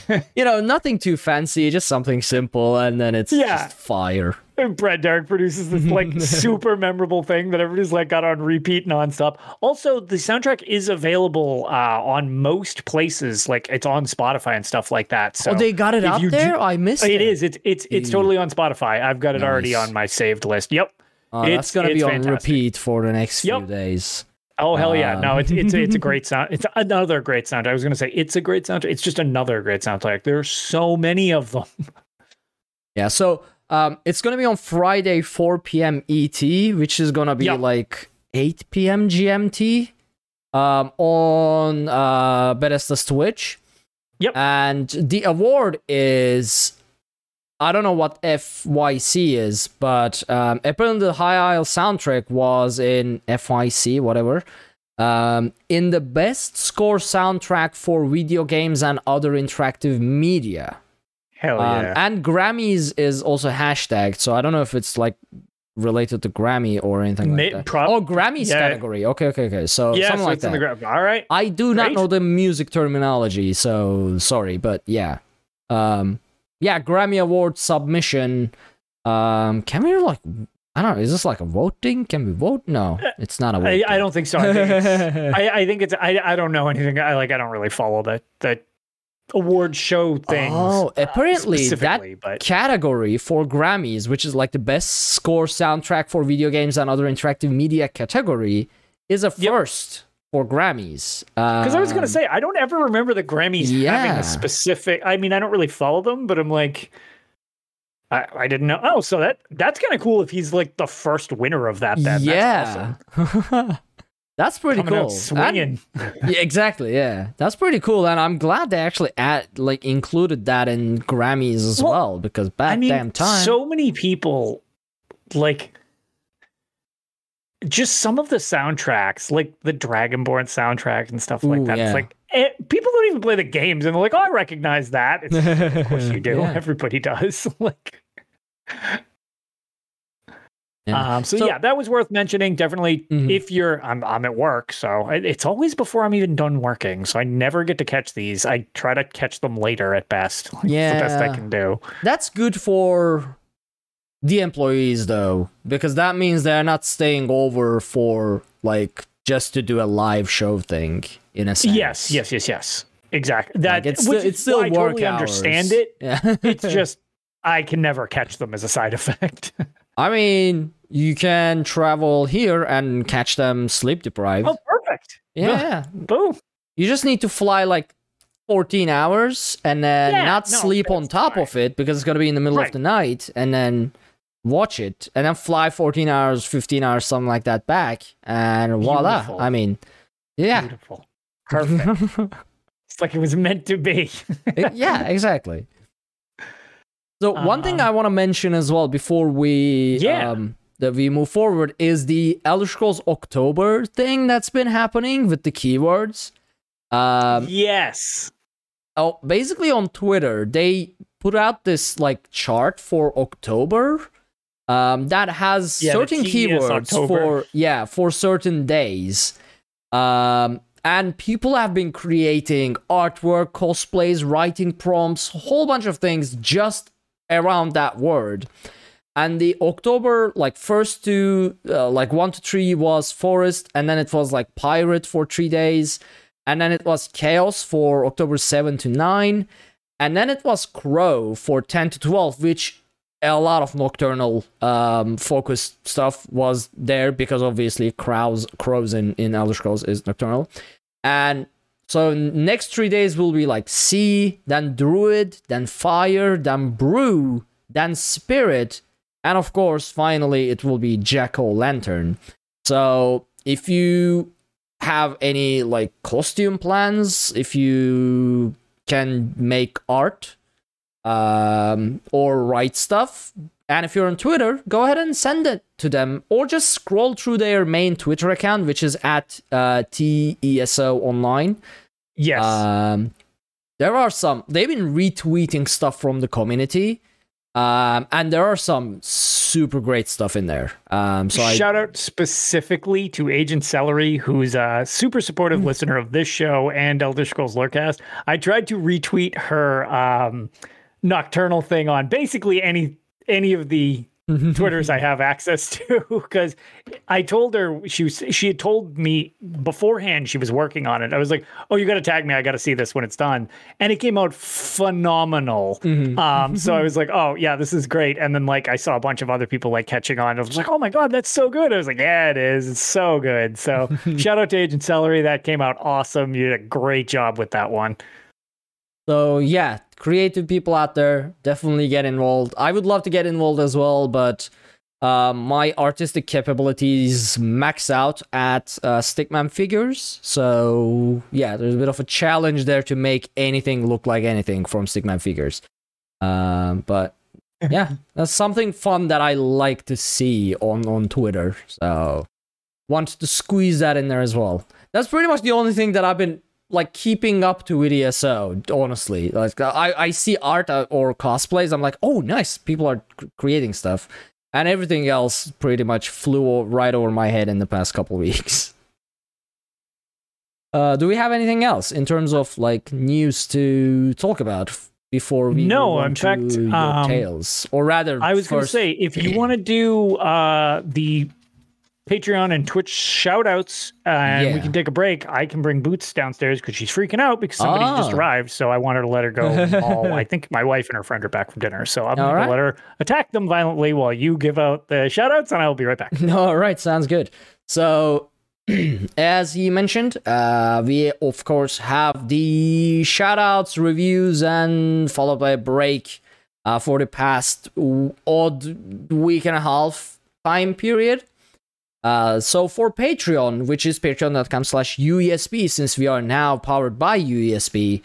you know, nothing too fancy, just something simple, and then it's Yeah. just fire. And Brad Derrick produces this like super memorable thing that everybody's like got on repeat nonstop. Also, the soundtrack is available uh, on most places, like it's on Spotify and stuff like that. So oh, they got it out there? I missed it. It is. It's it's it's totally on Spotify. I've got it already on my saved list. Yep. Oh, that's It's- gonna be it's on fantastic. repeat for the next few days. Oh hell yeah! No, Um, it's it's it's a great sound. It's another great sound. I was gonna say it's a great soundtrack. It's just another great soundtrack. There are so many of them. Yeah, so um, it's gonna be on Friday, 4 p.m. ET, which is gonna be Yep. like 8 p.m. GMT um, on uh, Bethesda's Twitch. Yep. And the award is I don't know what FYC is, but um, apparently the High Isle soundtrack was in FYC, whatever. Um, in the best score soundtrack for video games and other interactive media. Hell Um, yeah! and Grammys is also hashtagged, so I don't know if it's like related to Grammy or anything May- like that. prob- oh, Grammys yeah. category. Okay, okay, okay. So yeah, something so like it's in that. the gra- All right. I do not know the music terminology, so sorry, but yeah. Um, yeah, Grammy Award submission. Um, can we like? I don't know. Is this like a voting? Can we vote? No, it's not a vote. I don't think so. I think it's, I, I think it's I, I don't know anything. I like I don't really follow that that award show things. Oh, uh, apparently specifically, that but category for Grammys, which is like the best score soundtrack for video games and other interactive media category, is a Yep. For Grammys. because I was gonna Um, say I don't ever remember the Grammys having yeah. a specific. I mean, I don't really follow them, but I'm like. I, I didn't know. Oh, so that that's kind of cool if he's like the first winner of that. Then yeah, that's awesome. that's pretty Coming cool. swinging. Yeah, exactly. Yeah, that's pretty cool, and I'm glad they actually add like included that in Grammys as Well, well because back I mean, damn time. so many people like just some of the soundtracks, like the Dragonborn soundtrack and stuff like Ooh, that. yeah. It's like eh, people don't even play the games, and they're like, "Oh, I recognize that." It's, of course, you do. Yeah. Everybody does. like, Yeah. um, so, So- yeah, that was worth mentioning. Definitely, Mhm. if you're, I'm, I'm at work, so it's always before I'm even done working, so I never get to catch these. I try to catch them later at best. Like, it's the best I can do. That's good for the employees though, because that means they're not staying over for like just to do a live show thing in a sense. Yes, yes, yes, yes. Exactly. That Like, it's which still, it's still I totally hours. understand it. Yeah. It's just I can never catch them as a side effect. I mean, you can travel here and catch them sleep deprived. oh, perfect. yeah, yeah. Boom. You just need to fly like 14 hours and then Yeah, not no, sleep on top fine. of it because it's going to be in the middle Right. of the night and then watch it and then fly 14 hours, 15 hours, something like that back. And voila. I mean, yeah. Beautiful. Perfect. it's like it was meant to be. yeah, exactly. So one thing Um, I want to mention as well before we Yeah. um that we move forward is the Elder Scrolls October thing that's been happening with the keywords. Um yes. oh basically on Twitter they put out this like chart for October um that has Yeah, certain keywords for yeah for certain days. Um and people have been creating artwork, cosplays, writing prompts, a whole bunch of things just around that word. And the October, like first two, uh, like one to three was forest, and then it was like pirate for three days, and then it was chaos for October seven to nine, and then it was crow for ten to twelve, which a lot of nocturnal um focused stuff was there because obviously crows crows in in Elder Scrolls is nocturnal, and so next three days will be like sea, then druid, then fire, then brew, then spirit, and of course finally it will be jack o' lantern. So if you have any like costume plans, if you can make art um or write stuff and if you're on Twitter, go ahead and send it to them, or just scroll through their main Twitter account, which is at uh, TESO Online. Yes. Um, there are some. They've been retweeting stuff from the community, um, and there are some super great stuff in there. Um, so I Shout out specifically to Agent Celery, who's a super supportive Hmm. listener of this show and Elder Scrolls Lorecast. I tried to retweet her um, nocturnal thing on basically any any of the Twitters I have access to because I told her she was she had told me beforehand she was working on it. I was like, "Oh, you got to tag me. I got to see this when it's done." And it came out phenomenal. Um, so I was like, "Oh yeah, this is great." And then like I saw a bunch of other people like catching on. I was like, "Oh my god, that's so good!" I was like, "Yeah, it is. It's so good." So shout out to Agent Celery. That came out awesome. You did a great job with that one. So yeah, creative people out there definitely get involved. I would love to get involved as well, but uh, my artistic capabilities max out at uh, Stickman figures. So yeah, there's a bit of a challenge there to make anything look like anything from Stickman figures. Um, but yeah, that's something fun that I like to see on on Twitter. So want to squeeze that in there as well. That's pretty much the only thing that I've been like keeping up to ESO. Honestly, like I I see art uh, or cosplays, I'm like, oh nice, people are creating stuff, and everything else pretty much flew right over my head in the past couple weeks. Uh, do we have anything else in terms of like news to talk about before we No, in fact, your um, tales, or rather, I was going to say, if you want to do uh, the Patreon and Twitch shout outs uh, and we can take a break, I can bring Boots downstairs because she's freaking out because somebody just Oh. arrived. So I wanted to let her go. all, I think my wife and her friend are back from dinner. So I'm going right. to let her attack them violently while you give out the shout outs and I will be right back. All right, sounds good. So, as he mentioned, uh, we of course have the shoutouts, reviews, and followed by a break uh, for the past odd week and a half time period. Uh, so for Patreon, which is patreon.com slash UESP, since we are now powered by UESP,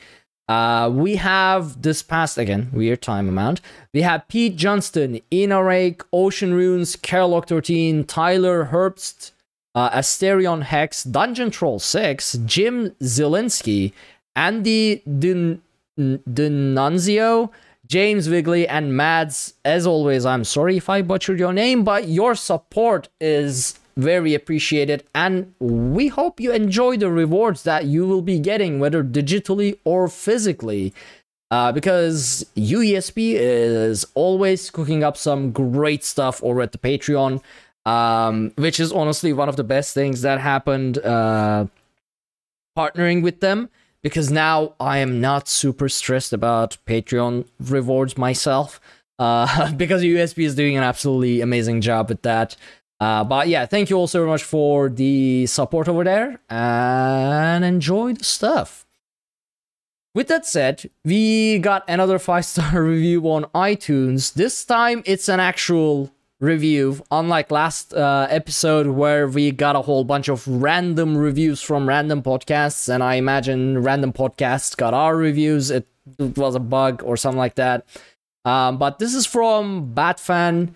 uh, we have this past again weird time amount. We have Pete Johnston, Inarake, Ocean Runes, Carlock 13, Tyler Herbst, uh, Asterion Hex, Dungeon Troll 6, Jim Zielinski, Andy Dun- Dununzio, James Wigley, and Mads. As always, I'm sorry if I butchered your name, but your support is very appreciated, and we hope you enjoy the rewards that you will be getting, whether digitally or physically. Uh, because UESP is always cooking up some great stuff over at the Patreon, um, which is honestly one of the best things that happened uh, partnering with them. Because now I am not super stressed about Patreon rewards myself, uh, because USP is doing an absolutely amazing job with that. Uh, but yeah, thank you all so much for the support over there and enjoy the stuff. With that said, we got another five star review on iTunes. This time it's an actual review, unlike last uh, episode where we got a whole bunch of random reviews from random podcasts, and I imagine random podcasts got our reviews. It, it was a bug or something like that. Um, but this is from Batfan.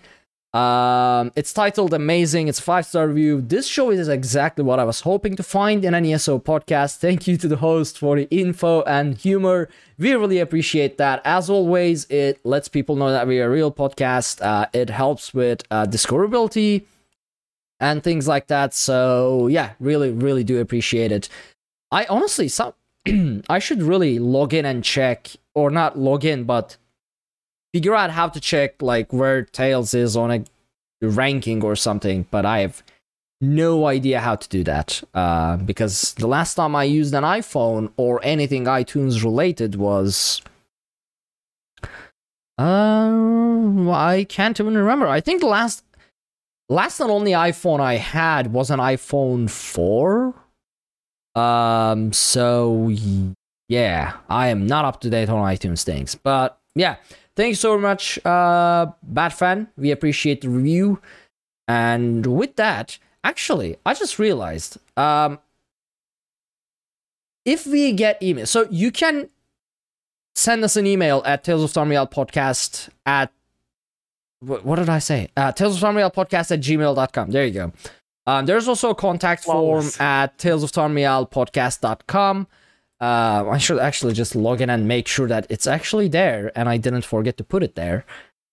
Um, it's titled Amazing. It's five star review. This show is exactly what I was hoping to find in an ESO podcast. Thank you to the host for the info and humor. We really appreciate that. As always, it lets people know that we're a real podcast. Uh, it helps with uh, discoverability and things like that. So yeah, really, really do appreciate it. I honestly, some I should really log in and check, or not log in, but figure out how to check like where Tails is on a ranking or something, but I have no idea how to do that. Uh, because the last time I used an iPhone or anything iTunes related was. Uh, I can't even remember. I think the last last and only iPhone I had was an iPhone 4. Um, so yeah, I am not up to date on iTunes things. But yeah, thank you so much, uh, Batfan. We appreciate the review. And with that, actually, I just realized, um, if we get email, so you can send us an email at Tales of Stormy Out podcast at what, did I say? Uh, Tales of Tamriel podcast at gmail.com. There you go. Um, there's also a contact form at Tales of Tamriel podcast.com. Uh, I should actually just log in and make sure that it's actually there, and I didn't forget to put it there.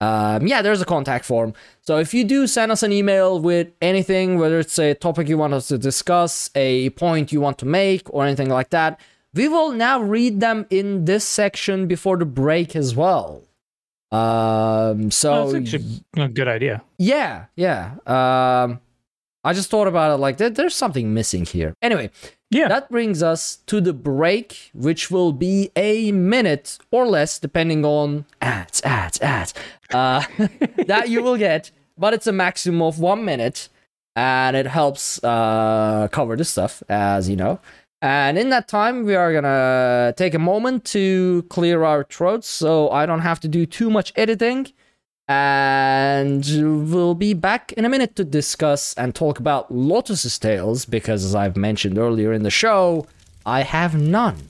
Um, yeah, there's a contact form. So if you do send us an email with anything, whether it's a topic you want us to discuss, a point you want to make, or anything like that, we will now read them in this section before the break as well. Um, so That's actually a good idea. yeah, yeah. Um, I just thought about it like there, there's something missing here. Anyway, Yeah. that brings us to the break, which will be a minute or less, depending on ads, ads, ads. Uh, that you will get, but it's a maximum of one minute, and it helps uh, cover this stuff, as you know. And in that time, we are gonna take a moment to clear our throats, so I don't have to do too much editing. And we'll be back in a minute to discuss and talk about Lotus's Tales, because as I've mentioned earlier in the show, I have none.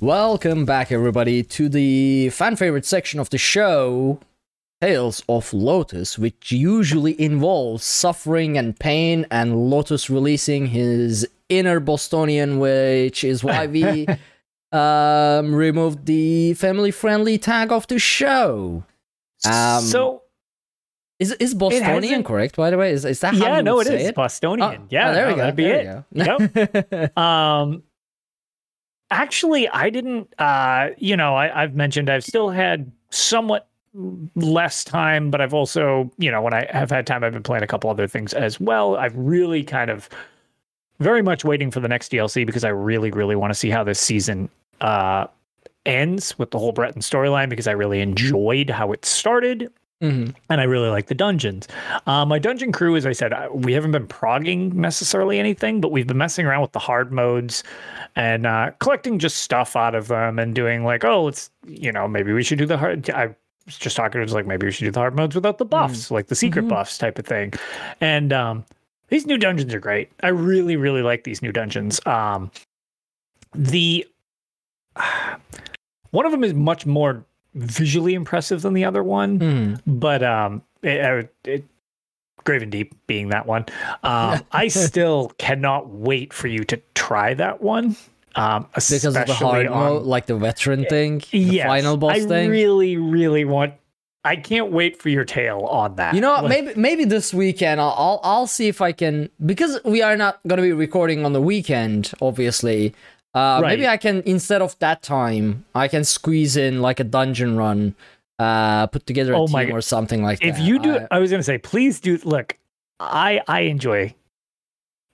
Welcome back, everybody, to the fan favorite section of the show, Tales of Lotus, which usually involves suffering and pain, and Lotus releasing his inner Bostonian, which is why we um, removed the family friendly tag of the show. Um, so Is is Bostonian correct, by the way? Is, is that how yeah, you no, it is it? Bostonian. Oh, yeah, oh, there no, we go. That'd be there it. Yep. um actually i didn't uh you know I, i've mentioned i've still had somewhat less time but i've also you know when i have had time i've been playing a couple other things as well. I've really kind of very much waiting for the next dlc because i really really want to see how this season uh ends with the whole breton storyline because i really enjoyed how it started Mhm. and I really like the dungeons. Uh, my dungeon crew, as I said, I- we haven't been progging necessarily anything, but we've been messing around with the hard modes and uh, collecting just stuff out of them and doing like, oh, let's, you know, maybe we should do the hard. I was just talking to was like, maybe we should do the hard modes without the buffs, like the secret buffs type of thing. And um, these new dungeons are great. I really, really like these new dungeons. Um, the one of them is much more visually impressive than the other one Mhm. but um it, it, graven deep being that one um i still cannot wait for you to try that one um Because of the hard on- mode, like the veteran thing, the yes, final boss I thing. I really really want i can't wait for your tale on that You know? Like, Maybe maybe this weekend I'll, I'll I'll see if I can because we are not gonna be recording on the weekend, obviously. Uh, Maybe I can instead of that time, I can squeeze in like a dungeon run, uh, put together a Oh team or something like if that. If you do I- i was gonna say please do look i i enjoy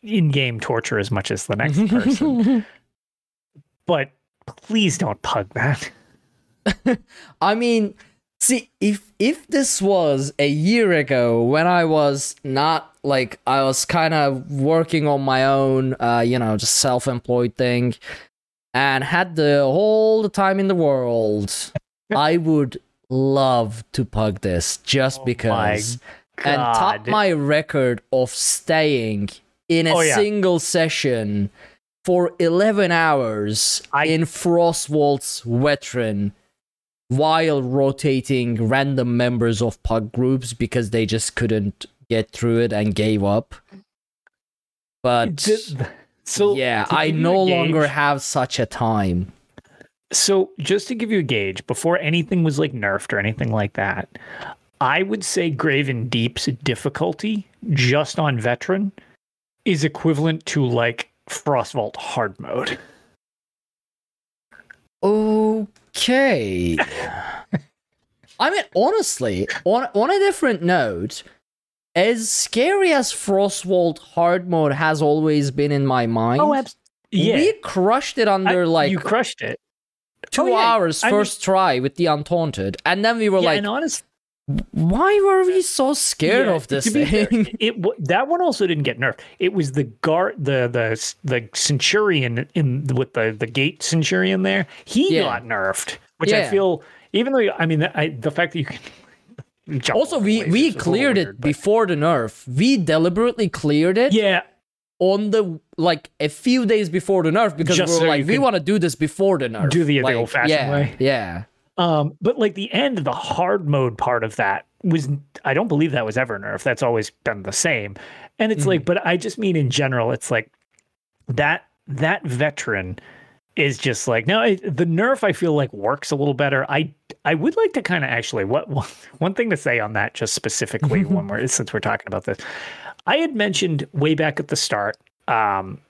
in-game torture as much as the next person. But please don't pug that. I mean, see, if if this was a year ago when I was not like I was kind of working on my own, uh, you know, just self-employed thing, and had the all the time in the world, I would love to pug this just Oh because and top my record of staying in a Oh, yeah. single session for 11 hours I- in Frostvault's veteran while rotating random members of pug groups because they just couldn't get through it and gave up. But Th- so yeah, I no a longer have such a time. So, just to give you a gauge, before anything was like nerfed or anything like that, I would say Graven Deep's difficulty just on veteran is equivalent to like Frostvault hard mode. Okay. I mean, honestly, on on a different note, as scary as Frostvault hard mode has always been in my mind, oh, Yeah. we crushed it I- under like you crushed it. two Oh, yeah, hours I mean- first try with the Untaunted, and then we were yeah, like, and honest, why were we so scared yeah, of this be fair, thing? it that one also didn't get nerfed. It was the guard, the the the Centurion in with the the Gate Centurion there. He Yeah. got nerfed, which I feel. Even though I mean, I, the fact that you can. jump also, we we is a little cleared weird, it but- before the nerf. We deliberately cleared it Yeah, on the like a few days before the nerf because Just we were so like, we want to do this before the nerf. do the- Like, old-fashioned yeah, way. Yeah. Um, but like the end, the hard mode part of that was, I don't believe that was ever nerfed. That's always been the same. And it's like, but I just mean in general, it's like that that veteran is just like it, the nerf I feel like works a little better. I I would like to kind of actually what one, one thing to say on that just specifically when we're since we're talking about this. I had mentioned way back at the start um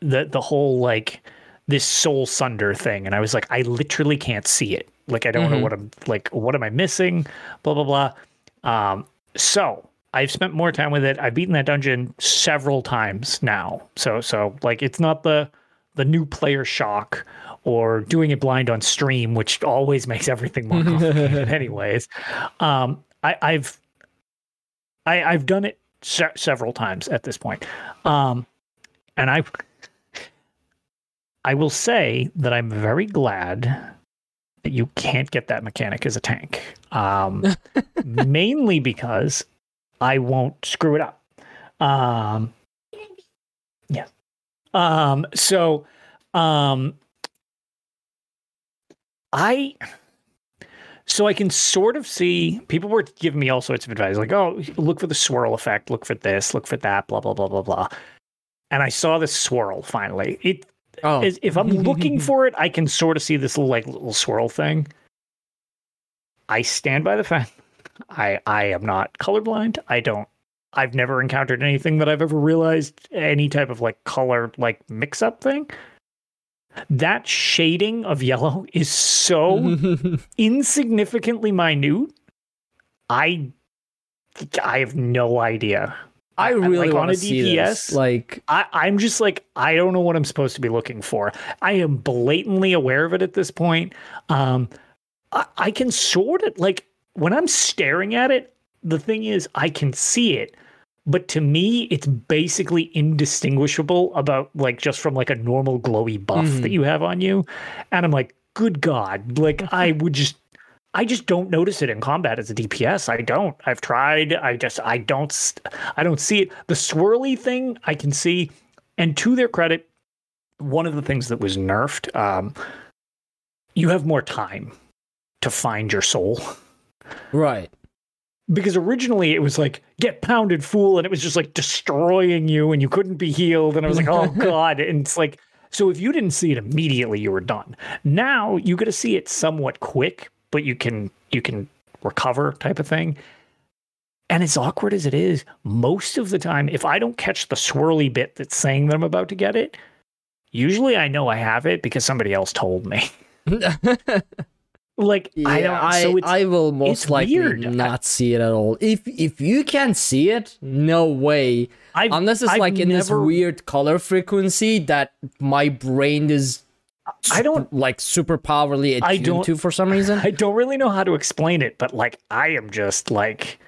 the the whole like this soul sunder thing and I was like I literally can't see it. Like I don't know Mhm. what I'm like what am I missing? blah blah blah. Um so I've spent more time with it. I've beaten that dungeon several times now. So so like it's not the the new player shock or doing it blind on stream, which always makes everything more complicated. anyways, um, I, I've I, I've done it se- several times at this point, um, and I I will say that I'm very glad you can't get that mechanic as a tank, um, mainly because I won't screw it up. Um, yeah. Um, so, um, I, so I can sort of see people were giving me all sorts of advice, like, oh, look for the swirl effect, look for this, look for that, blah, blah, blah, blah, blah. And I saw this swirl finally. It, Oh. is, if I'm looking for it, I can sort of see this little, like, little swirl thing. I stand by the fact I, I am not colorblind. I don't I've never encountered anything that I've ever realized any type of like color like mix up thing. That shading of yellow is so insignificantly minute. I I have no idea. I really like, on want a to see this. DPS, Like, I, I'm just like, I don't know what I'm supposed to be looking for. I am blatantly aware of it at this point. Um, I, I can sort it like when I'm staring at it, the thing is, I can see it. But to me, it's basically indistinguishable about like just from like a normal glowy buff Mhm. that you have on you. And I'm like, good God. Like I would just I just don't notice it in combat as a DPS. I don't. I've tried. I just I don't I don't see it. The swirly thing I can see. And to their credit, one of the things that was nerfed, um, you have more time to find your soul. right. Because originally it was like, get pounded, fool, and it was just like destroying you and you couldn't be healed. And I was like, oh God. And it's like, so if you didn't see it immediately, you were done. Now you get to see it somewhat quick, but you can you can recover type of thing. And as awkward as it is, most of the time, if I don't catch the swirly bit that's saying that I'm about to get it, usually I know I have it because somebody else told me. Like Yeah, I don't. so it's, I will most likely weird. not see it at all. If if you can see it, no way. I've, Unless it's I've like in this weird color frequency that my brain is I don't- like super powerfully I attuned don't- to for some reason. I don't really know how to explain it, but like I am just like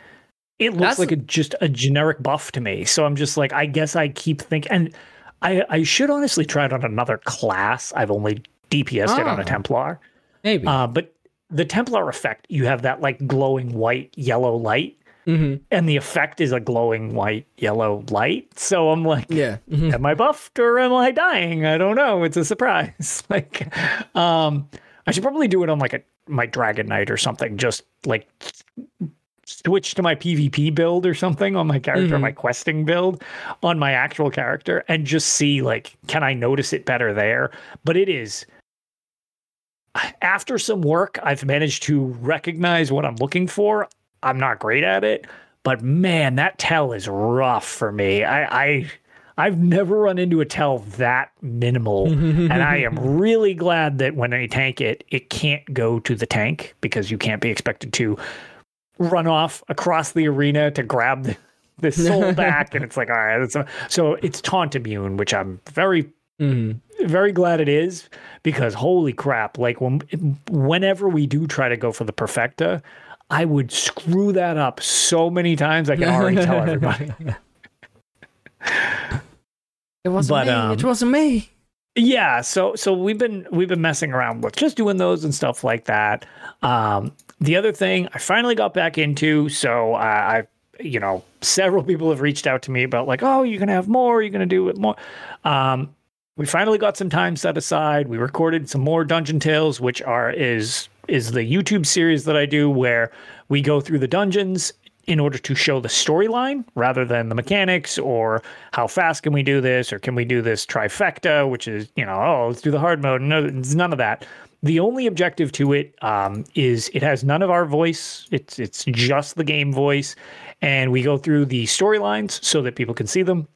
it looks That's- like a just a generic buff to me. So I'm just like I guess I keep thinking and I I should honestly try it on another class. I've only DPS'd it on Ah. a Templar. Maybe. Uh but the Templar effect, you have that like glowing white yellow light hmm and the effect is a glowing white yellow light. So I'm like Yeah. mhm. am I buffed or am I dying? I don't know. It's a surprise. like, um, I should probably do it on like a my Dragon Knight or something. Just like switch to my PvP build or something on my character, Mhm. my questing build on my actual character, and just see like can I notice it better there? But it is. After some work, I've managed to recognize what I'm looking for. I'm not great at it, but man, that tell is rough for me. I, I I've never run into a tell that minimal, and I am really glad that when I tank it, it can't go to the tank because you can't be expected to run off across the arena to grab the, the soul back, and it's like all right, a, so it's taunt immune, which I'm very Mhm. very glad it is because holy crap like when whenever we do try to go for the perfecta i would screw that up so many times i can already tell everybody It wasn't But, me. um, it wasn't me. yeah so so we've been we've been messing around with just doing those and stuff like that um the other thing i finally got back into so i i you know several people have reached out to me about like oh you're gonna have more you're gonna do it more um we finally got some time set aside we recorded some more dungeon tales which are is is the youtube series that i do where we go through the dungeons in order to show the storyline rather than the mechanics or how fast can we do this or can we do this trifecta which is you know oh let's do the hard mode. No it's none of that. The only objective to it um, is it has none of our voice. It's it's just the game voice. And we go through the storylines so that people can see them.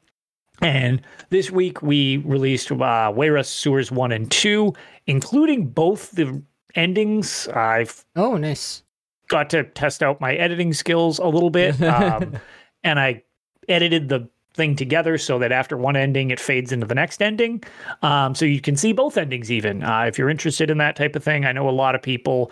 And this week we released uh, Wayrest Sewers 1 and 2, including both the endings. I've Oh, nice. got to test out my editing skills a little bit. Um, and I edited the thing together so that after one ending, it fades into the next ending. Um, so you can see both endings even. Uh, if you're interested in that type of thing, I know a lot of people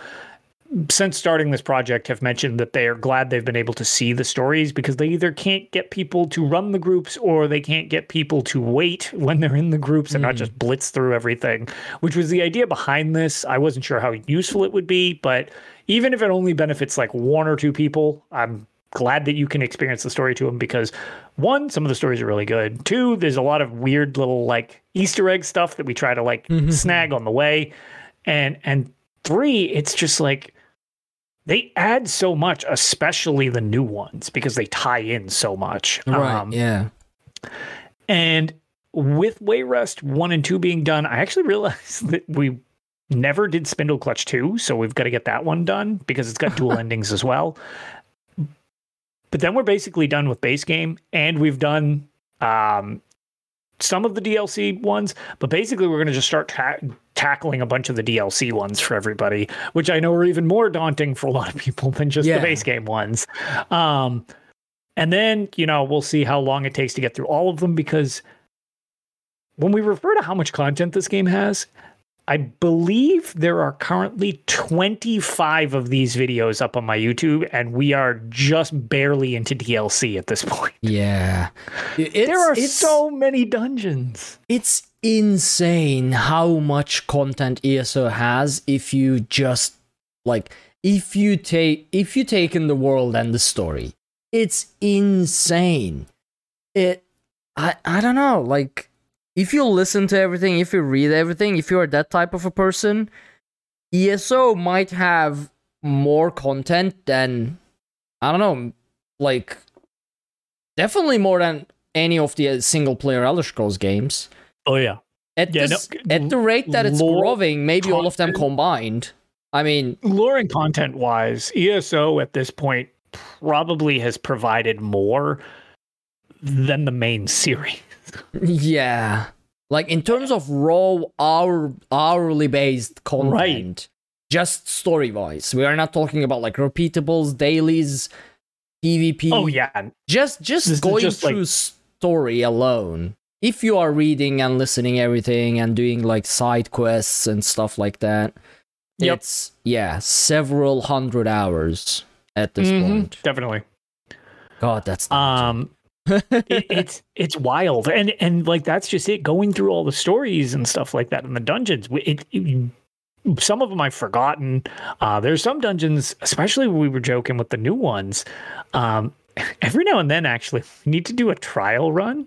since starting this project have mentioned that they are glad they've been able to see the stories because they either can't get people to run the groups or they can't get people to wait when they're in the groups and not hmm. just blitz through everything, which was the idea behind this. I wasn't sure how useful it would be, but even if it only benefits like one or two people, I'm glad that you can experience the story to them because one, some of the stories are really good. Two, there's a lot of weird little like Easter egg stuff that we try to like mm-hmm. snag on the way. And and three, it's just like they add so much, especially the new ones, because they tie in so much. Right. Um, yeah. and with Wayrest 1 and 2 being done, I actually realized that we never did Spindleclutch 2, so we've got to get that one done because it's got dual endings as well. But then we're basically done with base game and we've done um, some of the DLC ones, but basically we're going to just start ta- tackling a bunch of the DLC ones for everybody, which I know are even more daunting for a lot of people than just Yeah. the base game ones. Um, and then, you know, we'll see how long it takes to get through all of them because when we refer to how much content this game has, I believe there are currently 25 of these videos up on my YouTube, and we are just barely into DLC at this point. Yeah. It's, there are it's, so many dungeons. it's insane how much content ESO has if you just like if you take if you take in the world and the story. It's insane. It I I don't know, like if you listen to everything, if you read everything, if you are that type of a person, ESO might have more content than I don't know, like definitely more than any of the uh, single player Elder Scrolls games. Oh, yeah. At, Yeah, this, no, at the rate that it's lore growing, maybe all of them combined. I mean, Lore and content wise, ESO at this point probably has provided more than the main series. Yeah. Like in terms of raw hour hourly based content, just story wise. We are not talking about like repeatables, dailies, PvP. Oh, yeah. Just just This going just, like- through story alone. If you are reading and listening everything and doing like side quests and stuff like that, Yep. it's yeah, several hundred hours at this Mhm, point. Definitely. God, that's Um, it, it's it's wild, and and like that's just it. Going through all the stories and stuff like that in the dungeons, it, it- some of them I've forgotten. Uh, there's some dungeons, especially when we were joking with the new ones. Um, every now and then, actually, need to do a trial run.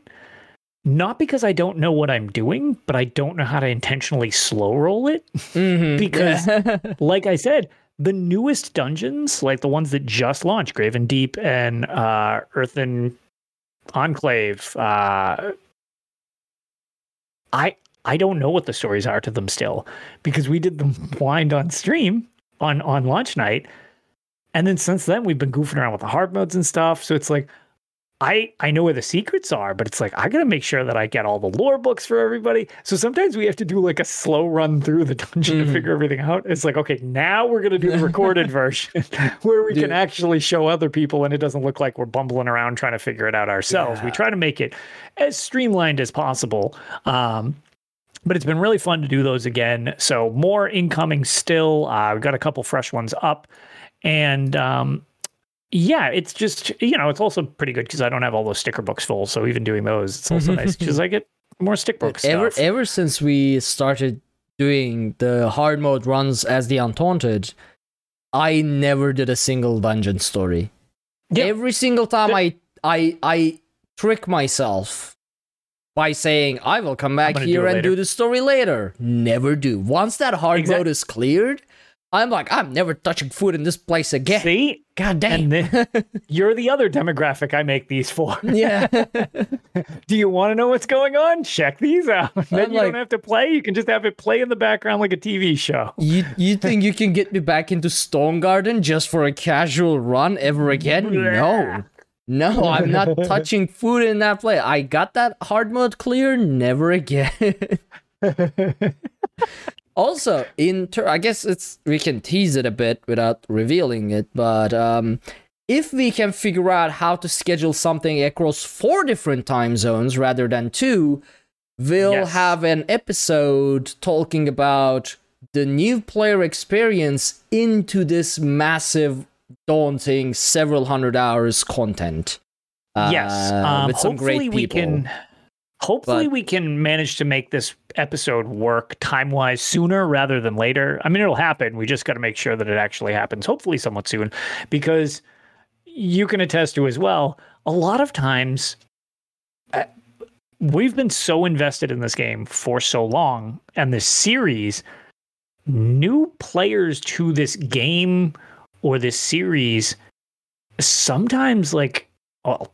Not because I don't know what I'm doing, but I don't know how to intentionally slow roll it. Mhm, Because- yeah. like I said, the newest dungeons, like the ones that just launched, Graven Deep and uh, Earthen Enclave, uh, I I don't know what the stories are to them still because we did them blind on stream on on launch night, and then since then we've been goofing around with the hard modes and stuff. So it's like. I, I know where the secrets are, but it's like I gotta make sure that I get all the lore books for everybody. So sometimes we have to do like a slow run through the dungeon Mhm. to figure everything out. It's like, okay, now we're gonna do the recorded version where we Dude. can actually show other people and it doesn't look like we're bumbling around trying to figure it out ourselves. We try to make it as streamlined as possible. Um, but it's been really fun to do those again. So more incoming still. Uh, we've got a couple fresh ones up, and um, yeah, it's just you know it's also pretty good because I don't have all those sticker books full. So even doing those, it's also nice because I get more stick book ever stuff. ever since we started doing the hard mode runs as the Untaunted, I never did a single dungeon story. Yeah. Every single time I I I trick myself by saying I will come back do here it and do the story later. Never do. Once that hard Exact- mode is cleared, I'm like, I'm never touching food in this place again. See, God damn. then you're the other demographic I make these for. yeah. Do you want to know what's going on? Check these out. then you like- don't have to play. You can just have it play in the background like a TV show. You you think you can get me back into Stone Garden just for a casual run ever again? No. No, I'm not touching food in that place. I got that hard mode clear, never again. Also, in ter- I guess it's we can tease it a bit without revealing it, but um if we can figure out how to schedule something across four different time zones rather than two, we'll Yes. have an episode talking about the new player experience into this massive, daunting, several hundred hours content. yes. Uh, Um, with some hopefully great we people. can. Hopefully But- we can manage to make this episode work time wise sooner rather than later. I mean, it'll happen. We just got to make sure that it actually happens. Hopefully, somewhat soon, because you can attest to as well. A lot of times, uh, we've been so invested in this game for so long and this series. New players to this game or this series sometimes like well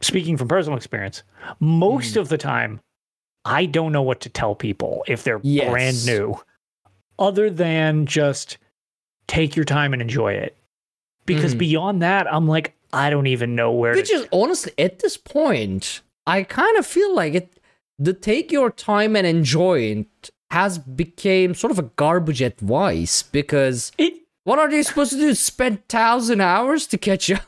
speaking from personal experience most Hmm. of the time i don't know what to tell people if they're Yes. brand new other than just take your time and enjoy it because Mhm. beyond that i'm like i don't even know where Which to is honestly, at this point, I kind of feel like it. The take your time and enjoy it has became sort of a garbage advice because it what are they supposed to do? Spend thousand hours to catch up?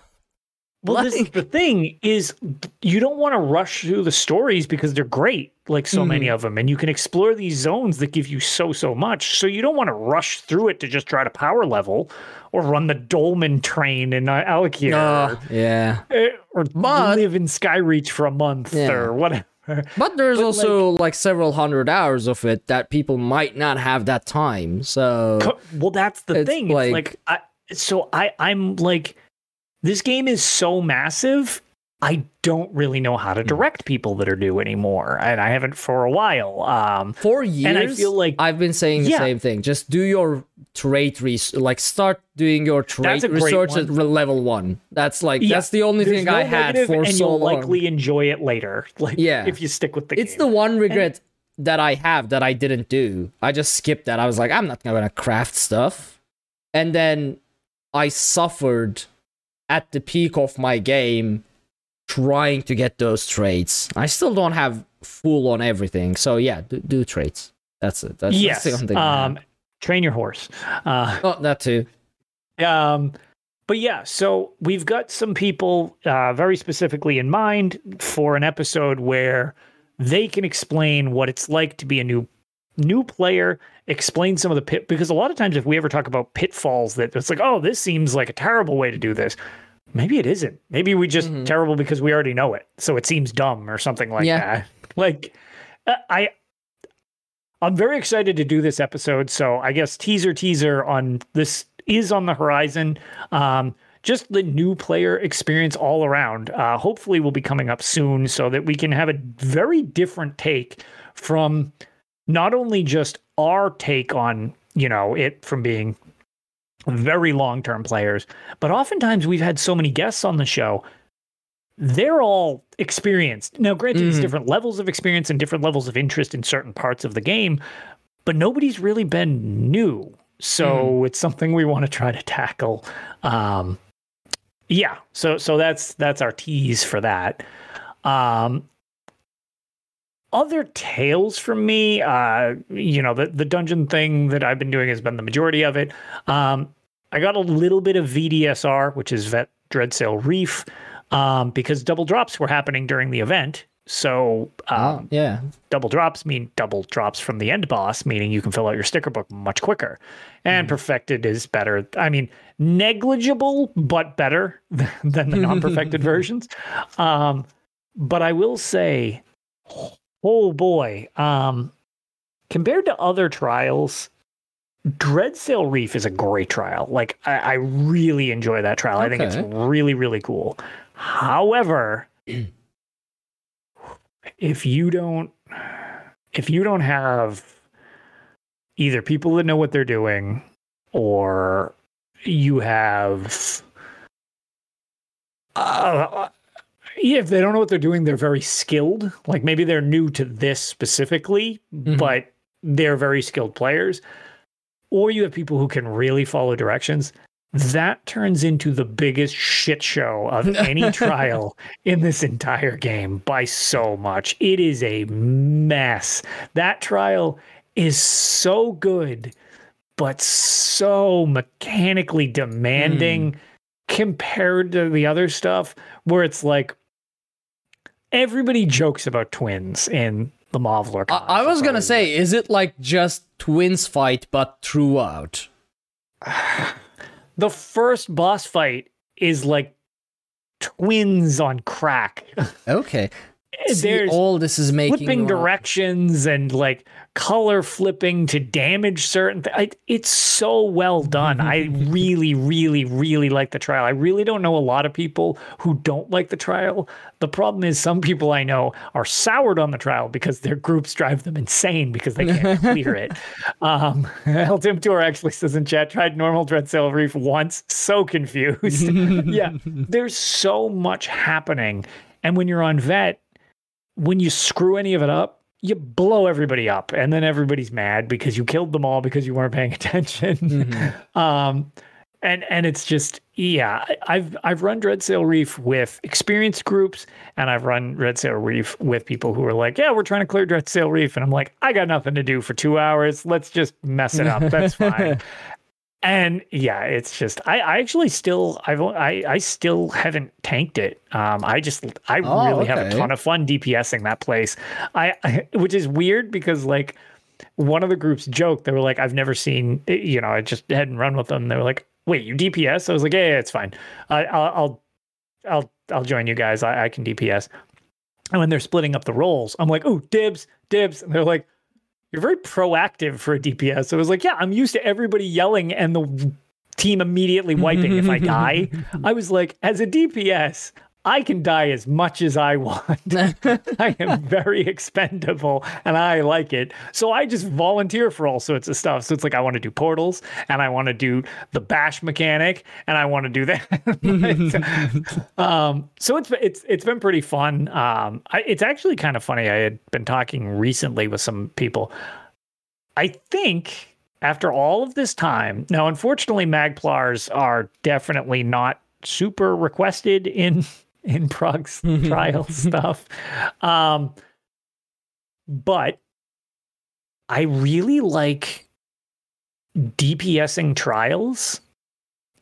Well, this is the thing is you don't want to rush through the stories because they're great, like so Mm-hmm. many of them, and you can explore these zones that give you so so much. So you don't want to rush through it to just try to power level or run the Dolmen train in uh, Alik'r Uh, yeah. or, or But- live in Skyreach for a month Yeah. or whatever. But there's But, also like, several hundred hours of it that people might not have that time. So Co- Well, that's the It's thing. like- it's like I so I I'm like this game is so massive. I don't really know how to Hmm. direct people that are new anymore, and I haven't for a while. Um, for years, And I feel like- I've been saying the Yeah. same thing. Just do your trait res- like start doing your trait That's a great research one. at level one. That's like yeah, that's the only there's thing no I had for and so you'll long. likely enjoy it later. Like, Yeah. if you stick with the it's game. the one regret that I have that I didn't do. I just skipped that. I was like, I'm not gonna craft stuff, and then I suffered at the peak of my game trying to get those trades. I still don't have full on everything. So yeah, do, do traits. That's it. That's, yes. that's the only thing. I. Um, train your horse. Uh, oh, that too. Um, but yeah, so we've got some people uh, very specifically in mind for an episode where they can explain what it's like to be a new new player, explain some of the pit because a lot of times if we ever talk about pitfalls that it's like, oh, this seems like a terrible way to do this. Maybe it isn't. Maybe we just Mhm. terrible because we already know it. So it seems dumb or something like Yeah. that. Like uh, I I'm very excited to do this episode. So I guess teaser teaser on this is on the horizon. Um, just the new player experience all around. Uh, hopefully, will be coming up soon so that we can have a very different take from not only just our take on you know it from being very long term players, but oftentimes we've had so many guests on the show. They're all experienced. Now, granted, it's Mhm. different levels of experience and different levels of interest in certain parts of the game, but nobody's really been new. So it's something we want to try to tackle. Um, yeah, so so that's that's our tease for that. Um, other tales from me, uh, you know, the the dungeon thing that I've been doing has been the majority of it. Um, I got a little bit of VDSR, which is Vet Dreadsail Reef, um, because double drops were happening during the event. So um, Oh, yeah. double drops mean double drops from the end boss, meaning you can fill out your sticker book much quicker. And perfected is better. I mean, negligible, but better than the non perfected versions. Um, but I will say, oh boy, um, compared to other trials, Dreadsail Reef is a great trial. Like, I, I really enjoy that trial. I think it's really, really cool. However, if you don't if you don't have either people that know what they're doing or you have uh, if they don't know what they're doing, they're very skilled. Like maybe they're new to this specifically, Mhm. but they're very skilled players. Or you have people who can really follow directions. That turns into the biggest shit show of any trial in this entire game by so much. It is a mess. That trial is so good, but so mechanically demanding compared to the other stuff where it's like everybody jokes about twins in the Mavlor. I, I was gonna say, is it like just twins fight but throughout? the first boss fight is like twins on crack. Okay. Eh, See, all this is making flipping a directions and like color flipping to damage certain th- it's so well done. I really really really like the trial. I really don't know a lot of people who don't like the trial. The problem is some people i know are soured on the trial because their groups drive them insane because they can't clear it. Um Tim tour actually says in chat tried normal Dreadsail Reef once. So confused. Yeah there's so much happening. And when you're on vet when you screw any of it up, you blow everybody up, and then everybody's mad because you killed them all because you weren't paying attention. um, and and it's just yeah, I've I've run Dreadsail Reef with experienced groups, and I've run Dreadsail Reef with people who are like, yeah, we're trying to clear Dreadsail Reef, and I'm like, I got nothing to do for two hours. Let's just mess it up. That's fine. And yeah, it's just I, I actually still I've I I still haven't tanked it. Um, I just I Oh, really have a ton of fun DPSing that place. I, I which is weird because like one of the groups joked they were like I've never seen you know I just hadn't run with them. They were like, wait, you DPS? I was like, yeah, yeah it's fine. I, I'll I'll I'll I'll join you guys. I, I can DPS. And when they're splitting up the roles, I'm like, oh, dibs, dibs. And they're like, you're very proactive for a DPS. So I was like, yeah, I'm used to everybody yelling and the team immediately wiping if I die. I was like, as a DPS, I can die as much as I want. I am very expendable and I like it. So I just volunteer for all sorts of stuff. So it's like I want to do portals and I want to do the bash mechanic and I want to do that. um, so it's it's it's been pretty fun. Um, I, it's actually kind of funny. I had been talking recently with some people. I think after all of this time, now unfortunately, Magplars are definitely not super requested in in Prague's trial stuff. Um, but I really like DPSing trials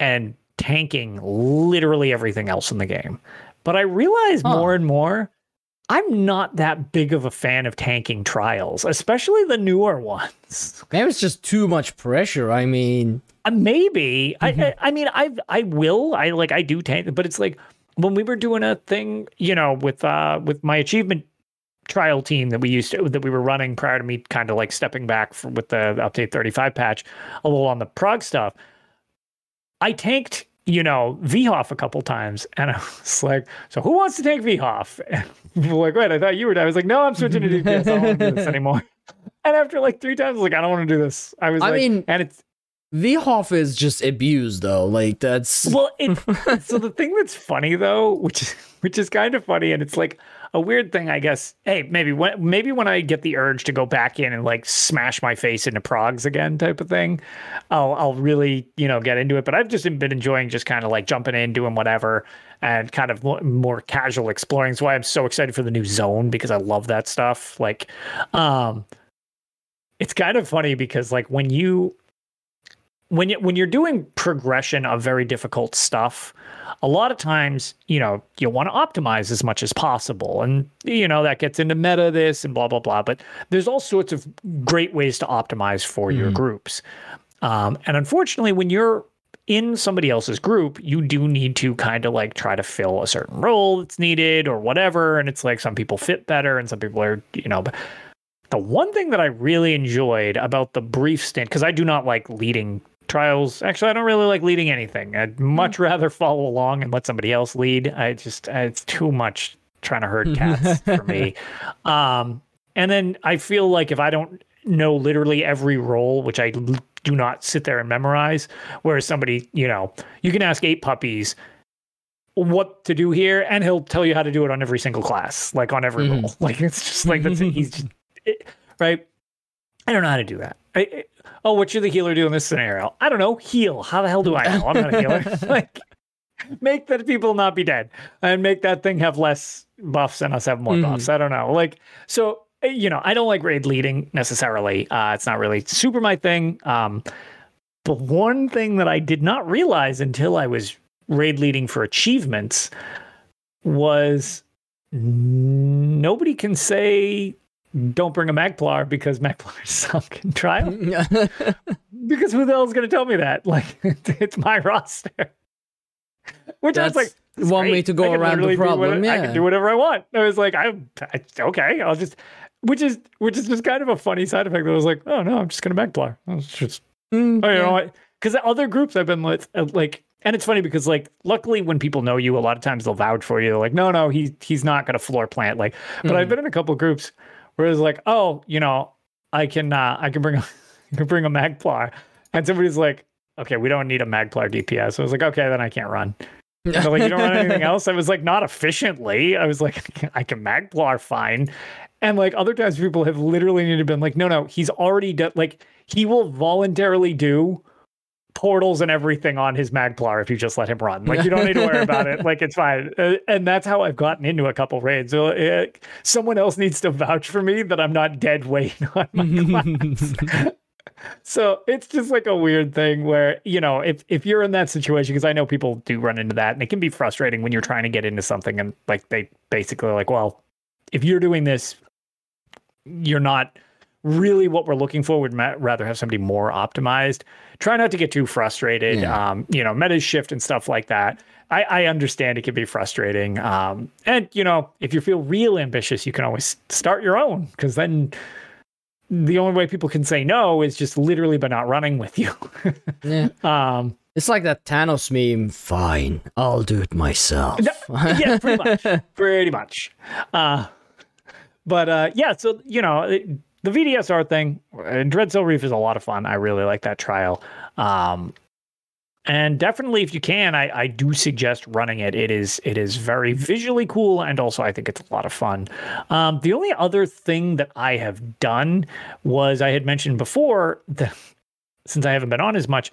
and tanking literally everything else in the game. But I realize Huh. more and more I'm not that big of a fan of tanking trials, especially the newer ones. Maybe it's just too much pressure. I mean, Uh, maybe I, I I mean I I will I like I do tank but it's like when we were doing a thing you know with uh with my achievement trial team that we used to that we were running prior to me kind of like stepping back from, with the update 35 patch a little on the prog stuff I tanked you know VHOF a couple times and I was like so who wants to tank VHOF and people were like wait I thought you were I was like no I'm switching to DPS I don't want to do this anymore. And after like three times I was like I don't want to do this. I was I like mean- and it's VHOF is just abused though. Like that's well it, so the thing that's funny though which is which is kind of funny and it's like a weird thing i guess. Hey maybe when maybe when i get the urge to go back in and like smash my face into progs again type of thing i'll i'll really you know get into it. But i've just been enjoying just kind of like jumping in doing whatever and kind of more casual exploring. That's why i'm so excited for the new zone because i love that stuff. Like um it's kind of funny because like when you when you, when you're doing progression of very difficult stuff, a lot of times, you know, you want to optimize as much as possible. And, you know, that gets into meta this and blah, blah, blah. But there's all sorts of great ways to optimize for your groups. Um, and unfortunately, when you're in somebody else's group, you do need to kind of like try to fill a certain role that's needed or whatever. And it's like some people fit better and some people are, you know, but the one thing that I really enjoyed about the brief stint, because I do not like leading trials. Actually, I don't really like leading anything. I'd hmm. much rather follow along and let somebody else lead. I just, uh, it's too much trying to herd cats for me. Um, and then I feel like if I don't know literally every role, which I l- do not sit there and memorize, whereas somebody, you know, you can ask eight puppies what to do here, and he'll tell you how to do it on every single class, like on every mm-hmm. role. Like it's just like that's it. He's just it, right. I don't know how to do that. I, I- oh, what should the healer do in this scenario? I don't know. Heal. How the hell do I know? I'm not a healer. like, make the people not be dead and make that thing have less buffs and us have more buffs. I don't know. Like, so eh, you know, I don't like raid leading necessarily. Uh, it's not really super my thing. Um, the one thing that I did not realize until I was raid leading for achievements was nobody can say don't bring a Magplar because Magplar is sunk in trial. because who the hell is going to tell me that? Like, it's my roster. Which I was like, "This is one way to go around the literally do what- problem, I can do whatever I want. I was like, I, I okay, I'll just, which is which is just kind of a funny side effect. That I was like, oh no, I'm just going to Magplar. I was just Mm, Oh, you yeah. know what? Because other groups I've been like, uh, like, and it's funny because like, luckily when people know you, a lot of times they'll vouch for you. They're like, no, no, he he's not gonna floor plant. Like, but Mm. I've been in a couple groups where it's like, oh, you know, I can uh, I can bring a I can bring a Magplar, and somebody's like, okay, we don't need a Magplar DPS. I was like, okay, then I can't run. They're like, you don't run anything else? I was like, not efficiently. I was like, I can Magplar fine. And like other times, people have literally needed to been like, no, no, he's already done. Like he will voluntarily do portals and everything on his Magplar if you just let him run. Like you don't need to worry about it. Like it's fine. Uh, and that's how I've gotten into a couple raids. Uh, someone else needs to vouch for me that I'm not dead weight on my so it's just like a weird thing where you know if if you're in that situation because I know people do run into that and it can be frustrating when you're trying to get into something and like they basically like well if you're doing this you're not really what we're looking for. We'd rather have somebody more optimized. Try not to get too frustrated. Yeah. Um, you know, meta shift and stuff like that. I, I understand it can be frustrating. Um, and you know, if you feel real ambitious, you can always start your own because then the only way people can say no is just literally by not running with you. Yeah. um, It's like that Thanos meme. Fine, I'll do it myself. yeah, pretty much. pretty much. Uh, but uh, yeah, so you know, it- the VDSR thing, and Dreadsail Reef is a lot of fun. I really like that trial. Um, and definitely, if you can, I, I do suggest running it. It is it is very visually cool, and also I think it's a lot of fun. Um, the only other thing that I have done was I had mentioned before that since I haven't been on as much,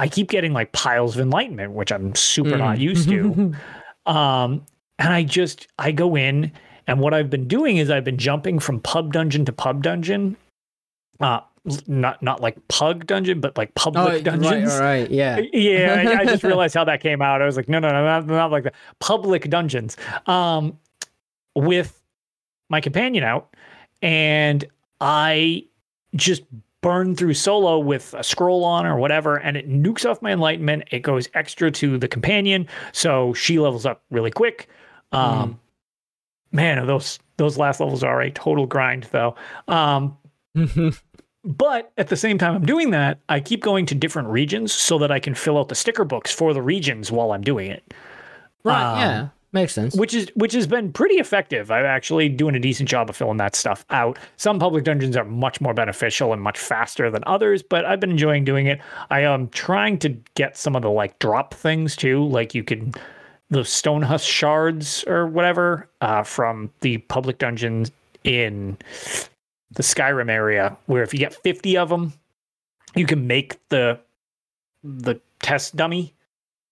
I keep getting like piles of enlightenment, which I'm super not used to. Um, and I just I go in, and what I've been doing is I've been jumping from pub dungeon to pub dungeon. Uh, not not like pug dungeon, but like Oh, public right, dungeons. right, right, yeah. Yeah, I, I just realized how that came out. I was like, no, no, no, not, not like that. Public dungeons. Um, with my companion out, and I just burn through solo with a scroll on or whatever, and it nukes off my enlightenment. It goes extra to the companion, so she levels up really quick. Um, man, those those last levels are a total grind, though. Um, but at the same time I'm doing that, I keep going to different regions so that I can fill out the sticker books for the regions while I'm doing it. right, Um, yeah. Makes sense. Which is which has been pretty effective. I'm actually doing a decent job of filling that stuff out. Some public dungeons are much more beneficial and much faster than others, but I've been enjoying doing it. I am trying to get some of the like drop things too, like you can the stone husk shards or whatever uh, from the public dungeons in the Skyrim area, where if you get 50 of them, you can make the the test dummy,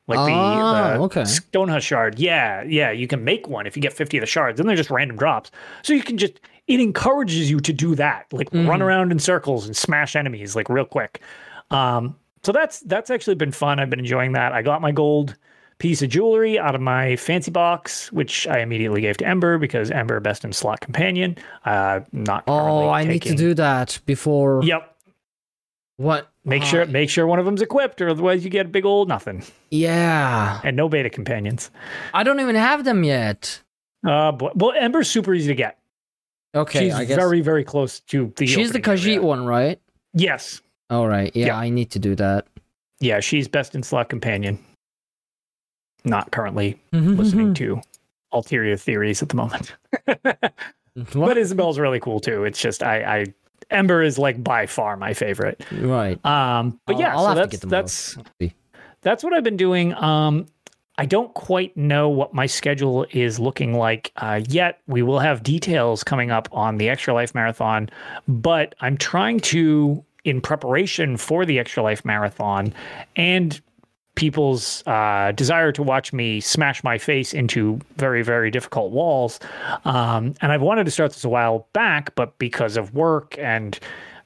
like the, Ah, the okay. Stonehusk shard. Yeah, yeah, you can make one if you get 50 of the shards, and they're just random drops. So you can just it encourages you to do that, like run around in circles and smash enemies like real quick. Um, so that's that's actually been fun. I've been enjoying that. I got my gold piece of jewelry out of my fancy box, which I immediately gave to Ember because Ember best in slot companion. Uh, not. Oh, I need to do that before. Yep. What? Make Ah, sure make sure one of them's equipped, or otherwise you get a big old nothing Yeah. and no beta companions. I don't even have them yet. Uh, but, well, Ember's super easy to get. Okay, She's I guess. very very close to the. She's the opening area. One, right? Yes. All right. Yeah, Yeah. I need to do that. Yeah, she's best in slot companion. Not currently listening to ulterior theories at the moment. But Isobel's really cool too. It's just I, I Ember is like by far my favorite. right. Um, but I'll- yeah, I'll so have to that's that's both. That's what I've been doing. Um, I don't quite know what my schedule is looking like uh, yet. We will have details coming up on the Extra Life Marathon, but I'm trying to, in preparation for the Extra Life Marathon and people's uh, desire to watch me smash my face into very, very difficult walls. Um, and I've wanted to start this a while back, but because of work and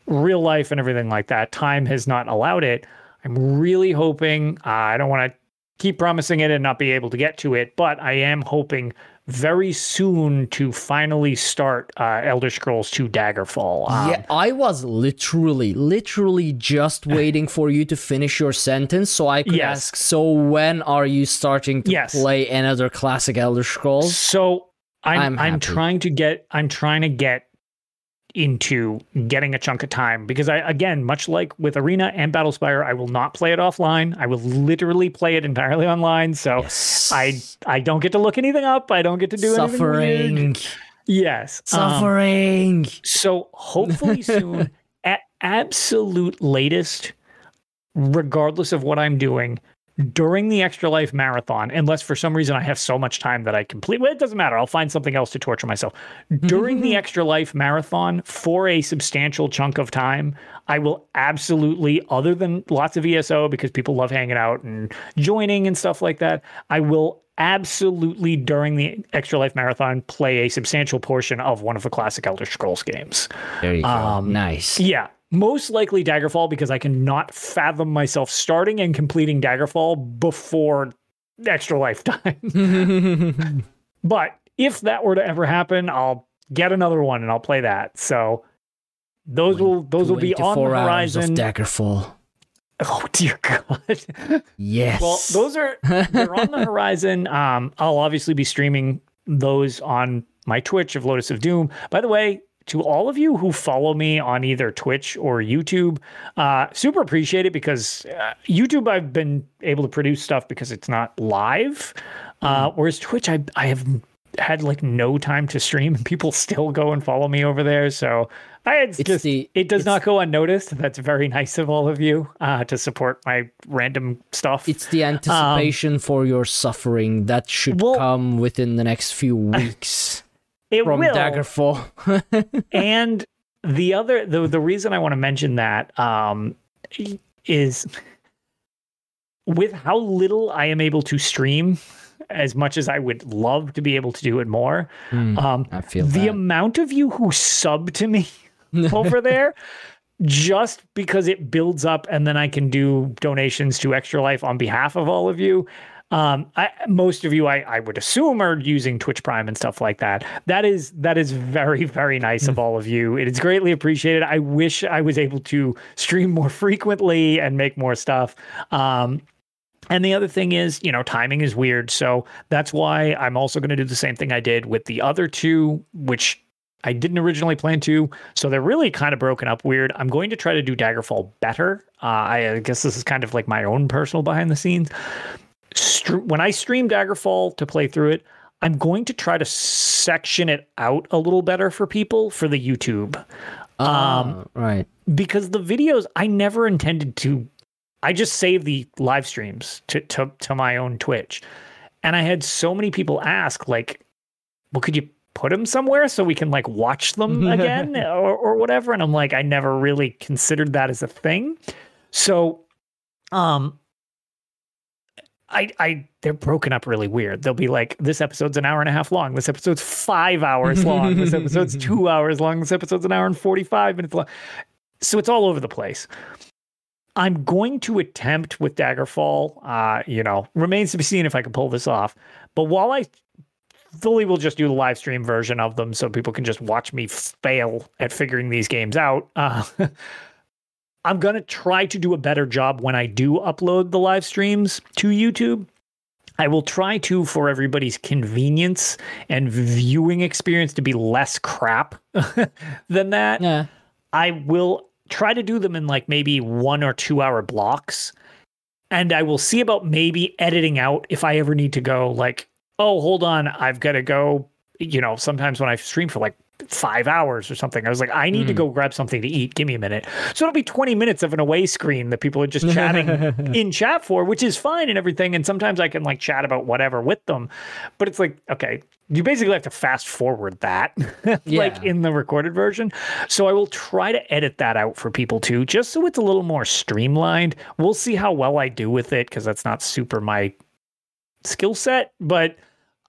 real life and everything like that, time has not allowed it. I'm really hoping, uh, I don't want to keep promising it and not be able to get to it, but I am hoping very soon to finally start uh, Elder Scrolls 2 Daggerfall. Um, yeah, I was literally, literally just waiting for you to finish your sentence so I could Yes. ask, so when are you starting to Yes. play another classic Elder Scrolls? So I'm I'm I'm, trying to get I'm trying to get into getting a chunk of time because I again much like with Arena and Battlespire I will not play it offline. I will literally play it entirely online. So Yes. I I don't get to look anything up. I don't get to do anything. Suffering. Yes. um, Suffering. so hopefully soon, at absolute latest, regardless of what I'm doing during the extra life marathon, unless for some reason I have so much time that I complete. Well, it doesn't matter. I'll find something else to torture myself during the extra life marathon for a substantial chunk of time. I will absolutely, other than lots of ESO because people love hanging out and joining and stuff like that, I will absolutely during the extra life marathon play a substantial portion of one of the classic Elder Scrolls games. There you go. Um, nice. Yeah, most likely Daggerfall because I cannot fathom myself starting and completing Daggerfall before extra lifetime. but if that were to ever happen, I'll get another one and I'll play that. So those will those will be on the 24 hours of horizon. Daggerfall. Oh dear God. Yes. Well, those are they're on the horizon. Um, I'll obviously be streaming those on my Twitch of Lotus of Doom. By the way, to all of you who follow me on either Twitch or YouTube, uh, super appreciate it because uh, YouTube I've been able to produce stuff because it's not live, uh, whereas Twitch I I have had like no time to stream and people still go and follow me over there. So I it's, It's just the- it does not go unnoticed. That's very nice of all of you uh, to support my random stuff. It's the anticipation for your suffering that should Well- come within the next few weeks it from will. Daggerfall. and the other the the reason I want to mention that um is with how little I am able to stream as much as I would love to be able to do it more. Hmm, Um I feel the that. amount of you who sub to me over there just because it builds up and then I can do donations to Extra Life on behalf of all of you. Um, I, most of you, I, I would assume, are using Twitch Prime and stuff like that. That is that is very very nice of all of you. It is greatly appreciated. I wish I was able to stream more frequently and make more stuff. Um, and the other thing is, you know, timing is weird. So that's why I'm also going to do the same thing I did with the other two, which I didn't originally plan to. So they're really kind of broken up weird. I'm going to try to do Daggerfall better. Uh, I guess this is kind of like my own personal behind the scenes. Str- when I stream Daggerfall to play through it, I'm going to try to section it out a little better for people for the YouTube Ah, right. because the videos I never intended to. I just saved the live streams to to to my own Twitch, and I had so many people ask like, "Well, could you put them somewhere so we can like watch them again or or whatever?" And I'm like, I never really considered that as a thing. So, um. I, I, they're broken up really weird. They'll be like, this episode's an hour and a half long. This episode's five hours long. This episode's two hours long. This episode's an hour and 45 minutes long. So it's all over the place. I'm going to attempt with Daggerfall. Uh, you know, remains to be seen if I can pull this off. But while I fully will just do the live stream version of them so people can just watch me fail at figuring these games out. Uh, I'm going to try to do a better job when I do upload the live streams to YouTube. I will try to, for everybody's convenience and viewing experience, to be less crap than that. Yeah. I will try to do them in like maybe one or two hour blocks. And I will see about maybe editing out if I ever need to go, like, oh, hold on, I've got to go. You know, sometimes when I stream for like five hours or something, I was like, I need to hmm. go grab something to eat. Give me a minute. So it'll be 20 minutes of an away screen that people are just chatting in chat for, which is fine and everything. And sometimes I can like chat about whatever with them. But it's like, okay, you basically have to fast forward that, like in the recorded version. So I will try to edit that out for people too, just so it's a little more streamlined. We'll see how well I do with it because that's not super my skill set, but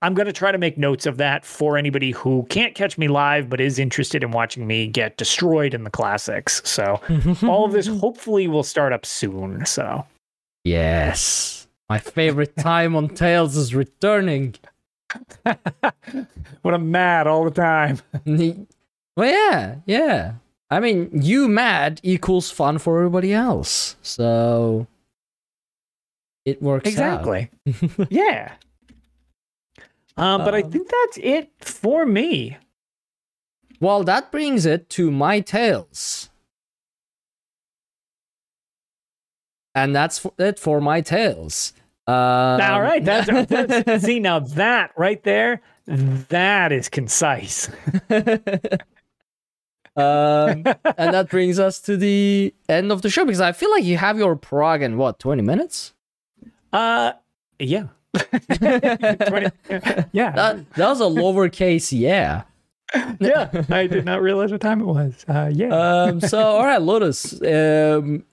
I'm going to try to make notes of that for anybody who can't catch me live but is interested in watching me get destroyed in the classics. So all of this hopefully will start up soon. So Yes. My favorite time on Tails is returning. when I'm mad all the time. well, yeah, yeah. I mean, you mad equals fun for everybody else. So it works out. Exactly. yeah. Um, but I Um, think that's it for me. Well, that brings it to my tales. And that's it for my tales. Um, All right, that's, that's see now that right there, that is concise. um, and that brings us to the end of the show because I feel like you have your prog in what, 20 minutes? Uh, yeah. 20 yeah, That, that was a lowercase yeah. yeah. I did not realize what time it was. Uh, yeah. Um, so, all right, Lotus. Um,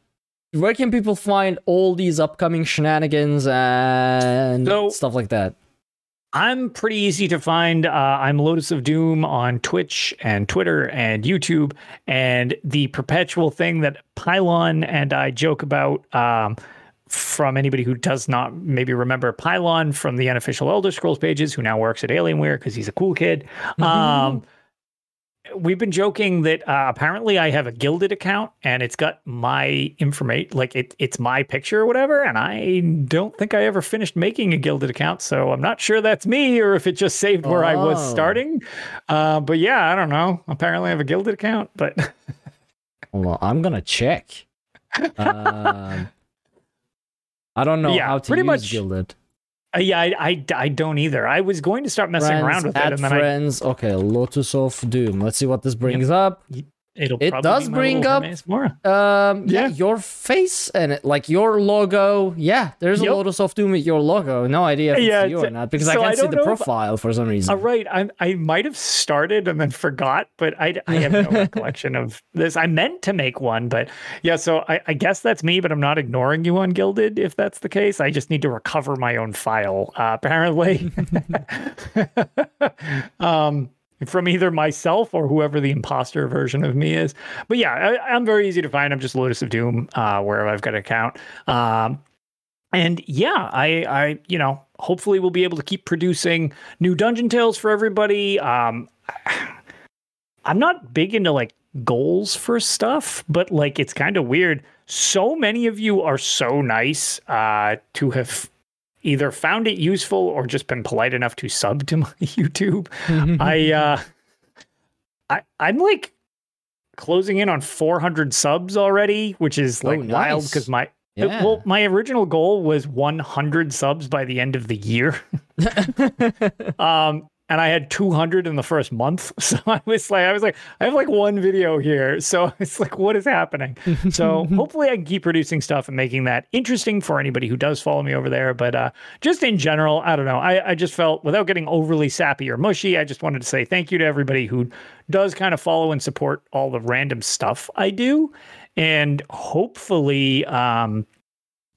where can people find all these upcoming shenanigans and So- stuff like that? I'm pretty easy to find. Uh, I'm Lotus of Doom on Twitch and Twitter and YouTube. And the perpetual thing that Pylon and I joke about um, from anybody who does not maybe remember Pylon from the unofficial Elder Scrolls pages, who now works at Alienware because he's a cool kid. Um, we've been joking that uh, apparently I have a Guilded account and it's got my information, like it, it's my picture or whatever. And I don't think I ever finished making a Guilded account, so I'm not sure that's me or if it just saved where I was Oh. starting. Uh, but yeah, I don't know. Apparently, I have a Guilded account, but Hold on, I'm gonna check. Um, I don't know Yeah, how to pretty use much Guilded. uh, yeah, I, I, I don't either. I was going to start messing Friends, around with it, and then friends. Okay, Lotus of Doom. Let's see what this brings up. I, it'll It probably does be my bring up- Hermes Um, yeah. Yeah. your face and it, like your logo. Yeah, there's a Yep. Lotus of Doom with your logo. No idea if it's Yeah, you or not because I can't I see the know if- profile for some reason. All right, I I might have started and then forgot, but I, I have no recollection of this. I meant to make one, but yeah. So I, I guess that's me, but I'm not ignoring you on Guilded. If that's the case, I just need to recover my own file. Uh, apparently, um, from either myself or whoever the imposter version of me is. But yeah, I, I'm very easy to find. I'm just Lotus of Doom, uh, wherever I've got an account. Um, and yeah, I, I, you know, hopefully we'll be able to keep producing new Dungeon Tales for everybody. Um, I'm not big into like goals for stuff, but like it's kind of weird. So many of you are so nice uh, to have either found it useful or just been polite enough to sub to my YouTube. I, uh, I, I'm like closing in on 400 subs already, which is Oh, like wild because my Yeah. well, my original goal was 100 subs by the end of the year. um, and I had 200 in the first month. So I was like, I was like, I have like one video here. So it's like, what is happening? So hopefully I can keep producing stuff and making that interesting for anybody who does follow me over there. But uh, just in general, I don't know. I, I just felt without getting overly sappy or mushy, I just wanted to say thank you to everybody who does kind of follow and support all the random stuff I do. And hopefully, um,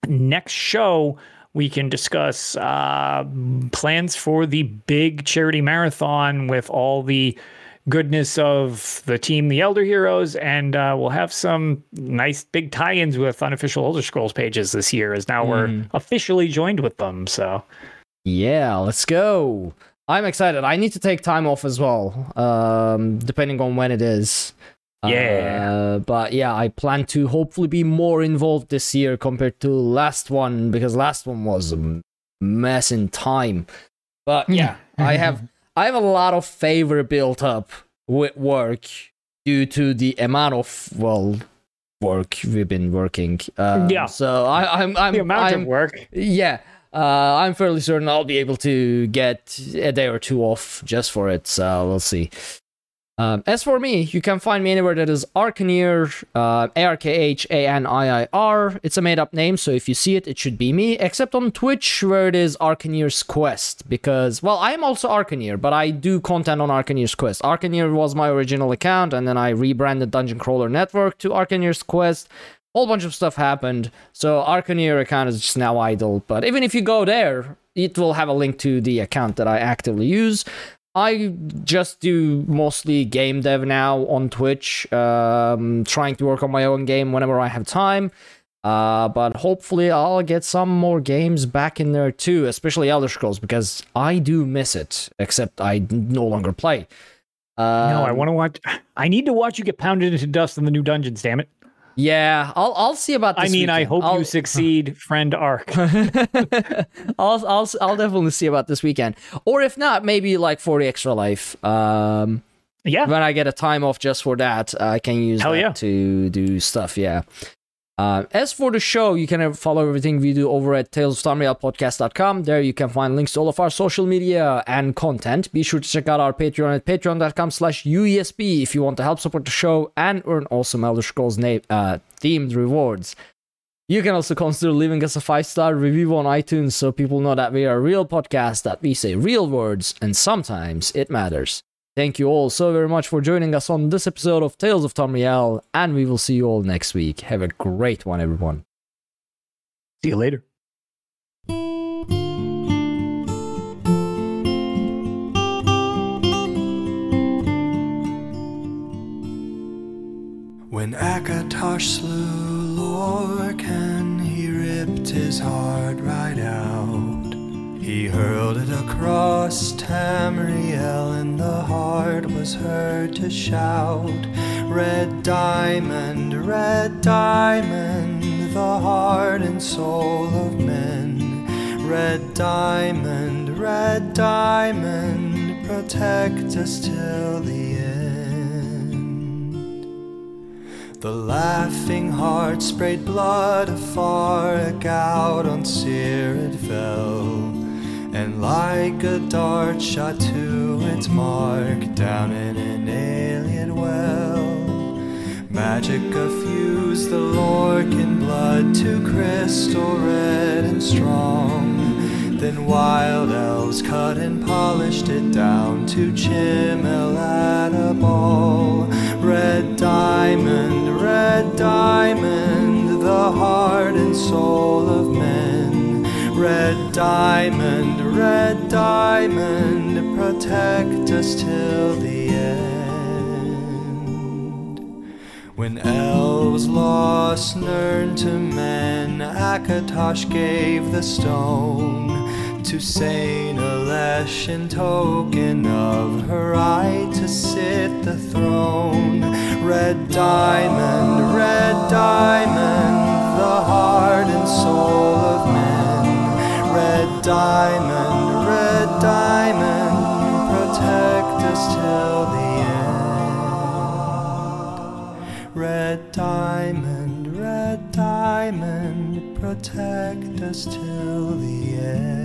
next show we can discuss uh, plans for the big charity marathon with all the goodness of the team, the Elder Heroes, and uh, we'll have some nice big tie-ins with unofficial Elder Scrolls pages this year. As now we're officially joined with them. So Yeah, let's go. I'm excited. I need to take time off as well, um, depending on when it is. Yeah. Uh, but yeah, I plan to hopefully be more involved this year compared to last one because last one was a mess in time. But yeah, I have I have a lot of favor built up with work due to the amount of well work we've been working. Um, Yeah. So I, I'm I'm the amount I'm, of work. yeah, uh, I'm fairly certain I'll be able to get a day or two off just for it. So we'll see. Um, as for me, you can find me anywhere that is Arkhaniir, uh, A R K H A N I I R. It's a made up name, so if you see it, it should be me, except on Twitch where it is Arkhaniir's Quest. Because, well, I am also Arkhaniir, but I do content on Arkhaniir's Quest. Arkhaniir was my original account, and then I rebranded Dungeon Crawler Network to Arkhaniir's Quest A whole bunch of stuff happened. So Arkhaniir account is just now idle. But even if you go there, it will have a link to the account that I actively use. I just do mostly game dev now on Twitch, um, trying to work on my own game whenever I have time. Uh, but hopefully I'll get some more games back in there too, especially Elder Scrolls, because I do miss it, except I no longer play. Uh, no, I want to watch. I need to watch you get pounded into dust in the new dungeons. Damn it! Yeah, I'll I'll see about. This I mean, I hope I'll- you succeed, friend Ark. I'll I'll I'll definitely see about this weekend, or if not, maybe like for the extra life. Um, yeah, when I get a time off just for that, I can use Hell that yeah. to do stuff. Yeah. Uh, as for the show, you can follow everything we do over at talesoftamrielpodcast.com. There you can find links to all of our social media and content. Be sure to check out our Patreon at patreon.com slash UESP if you want to help support the show and earn awesome Elder Scrolls na- uh, themed rewards. You can also consider leaving us a five star review on iTunes so people know that we are a real podcast, that we say real words, and sometimes it matters. Thank you all so very much for joining us on this episode of Tales of Tamriel, and we will see you all next week. Have a great one, everyone. See you later. When Akatosh slew Lorkhan, he ripped his heart right out. He hurled it across Tamriel, and the heart was heard to shout, Red diamond, red diamond, the heart and soul of men. Red diamond, red diamond, protect us till the end. The laughing heart sprayed blood afar, a gout on Seer it fell, and like a dart shot to its mark down in an Ayleid well. Magicka fused the Lorkhan blood to crystal red and strong. Then wild elves cut and polished it down to chimel at a ball. Red diamond, red diamond, the heart and soul of men. Red diamond, red diamond, protect us till the end. When elves lost Nirn to men, Akatosh gave the stone to Saint Alesh in token of her right to sit the throne. Red diamond, red diamond, the heart and soul of men. Red diamond, red diamond, protect us till the end. Red diamond, red diamond, protect us till the end.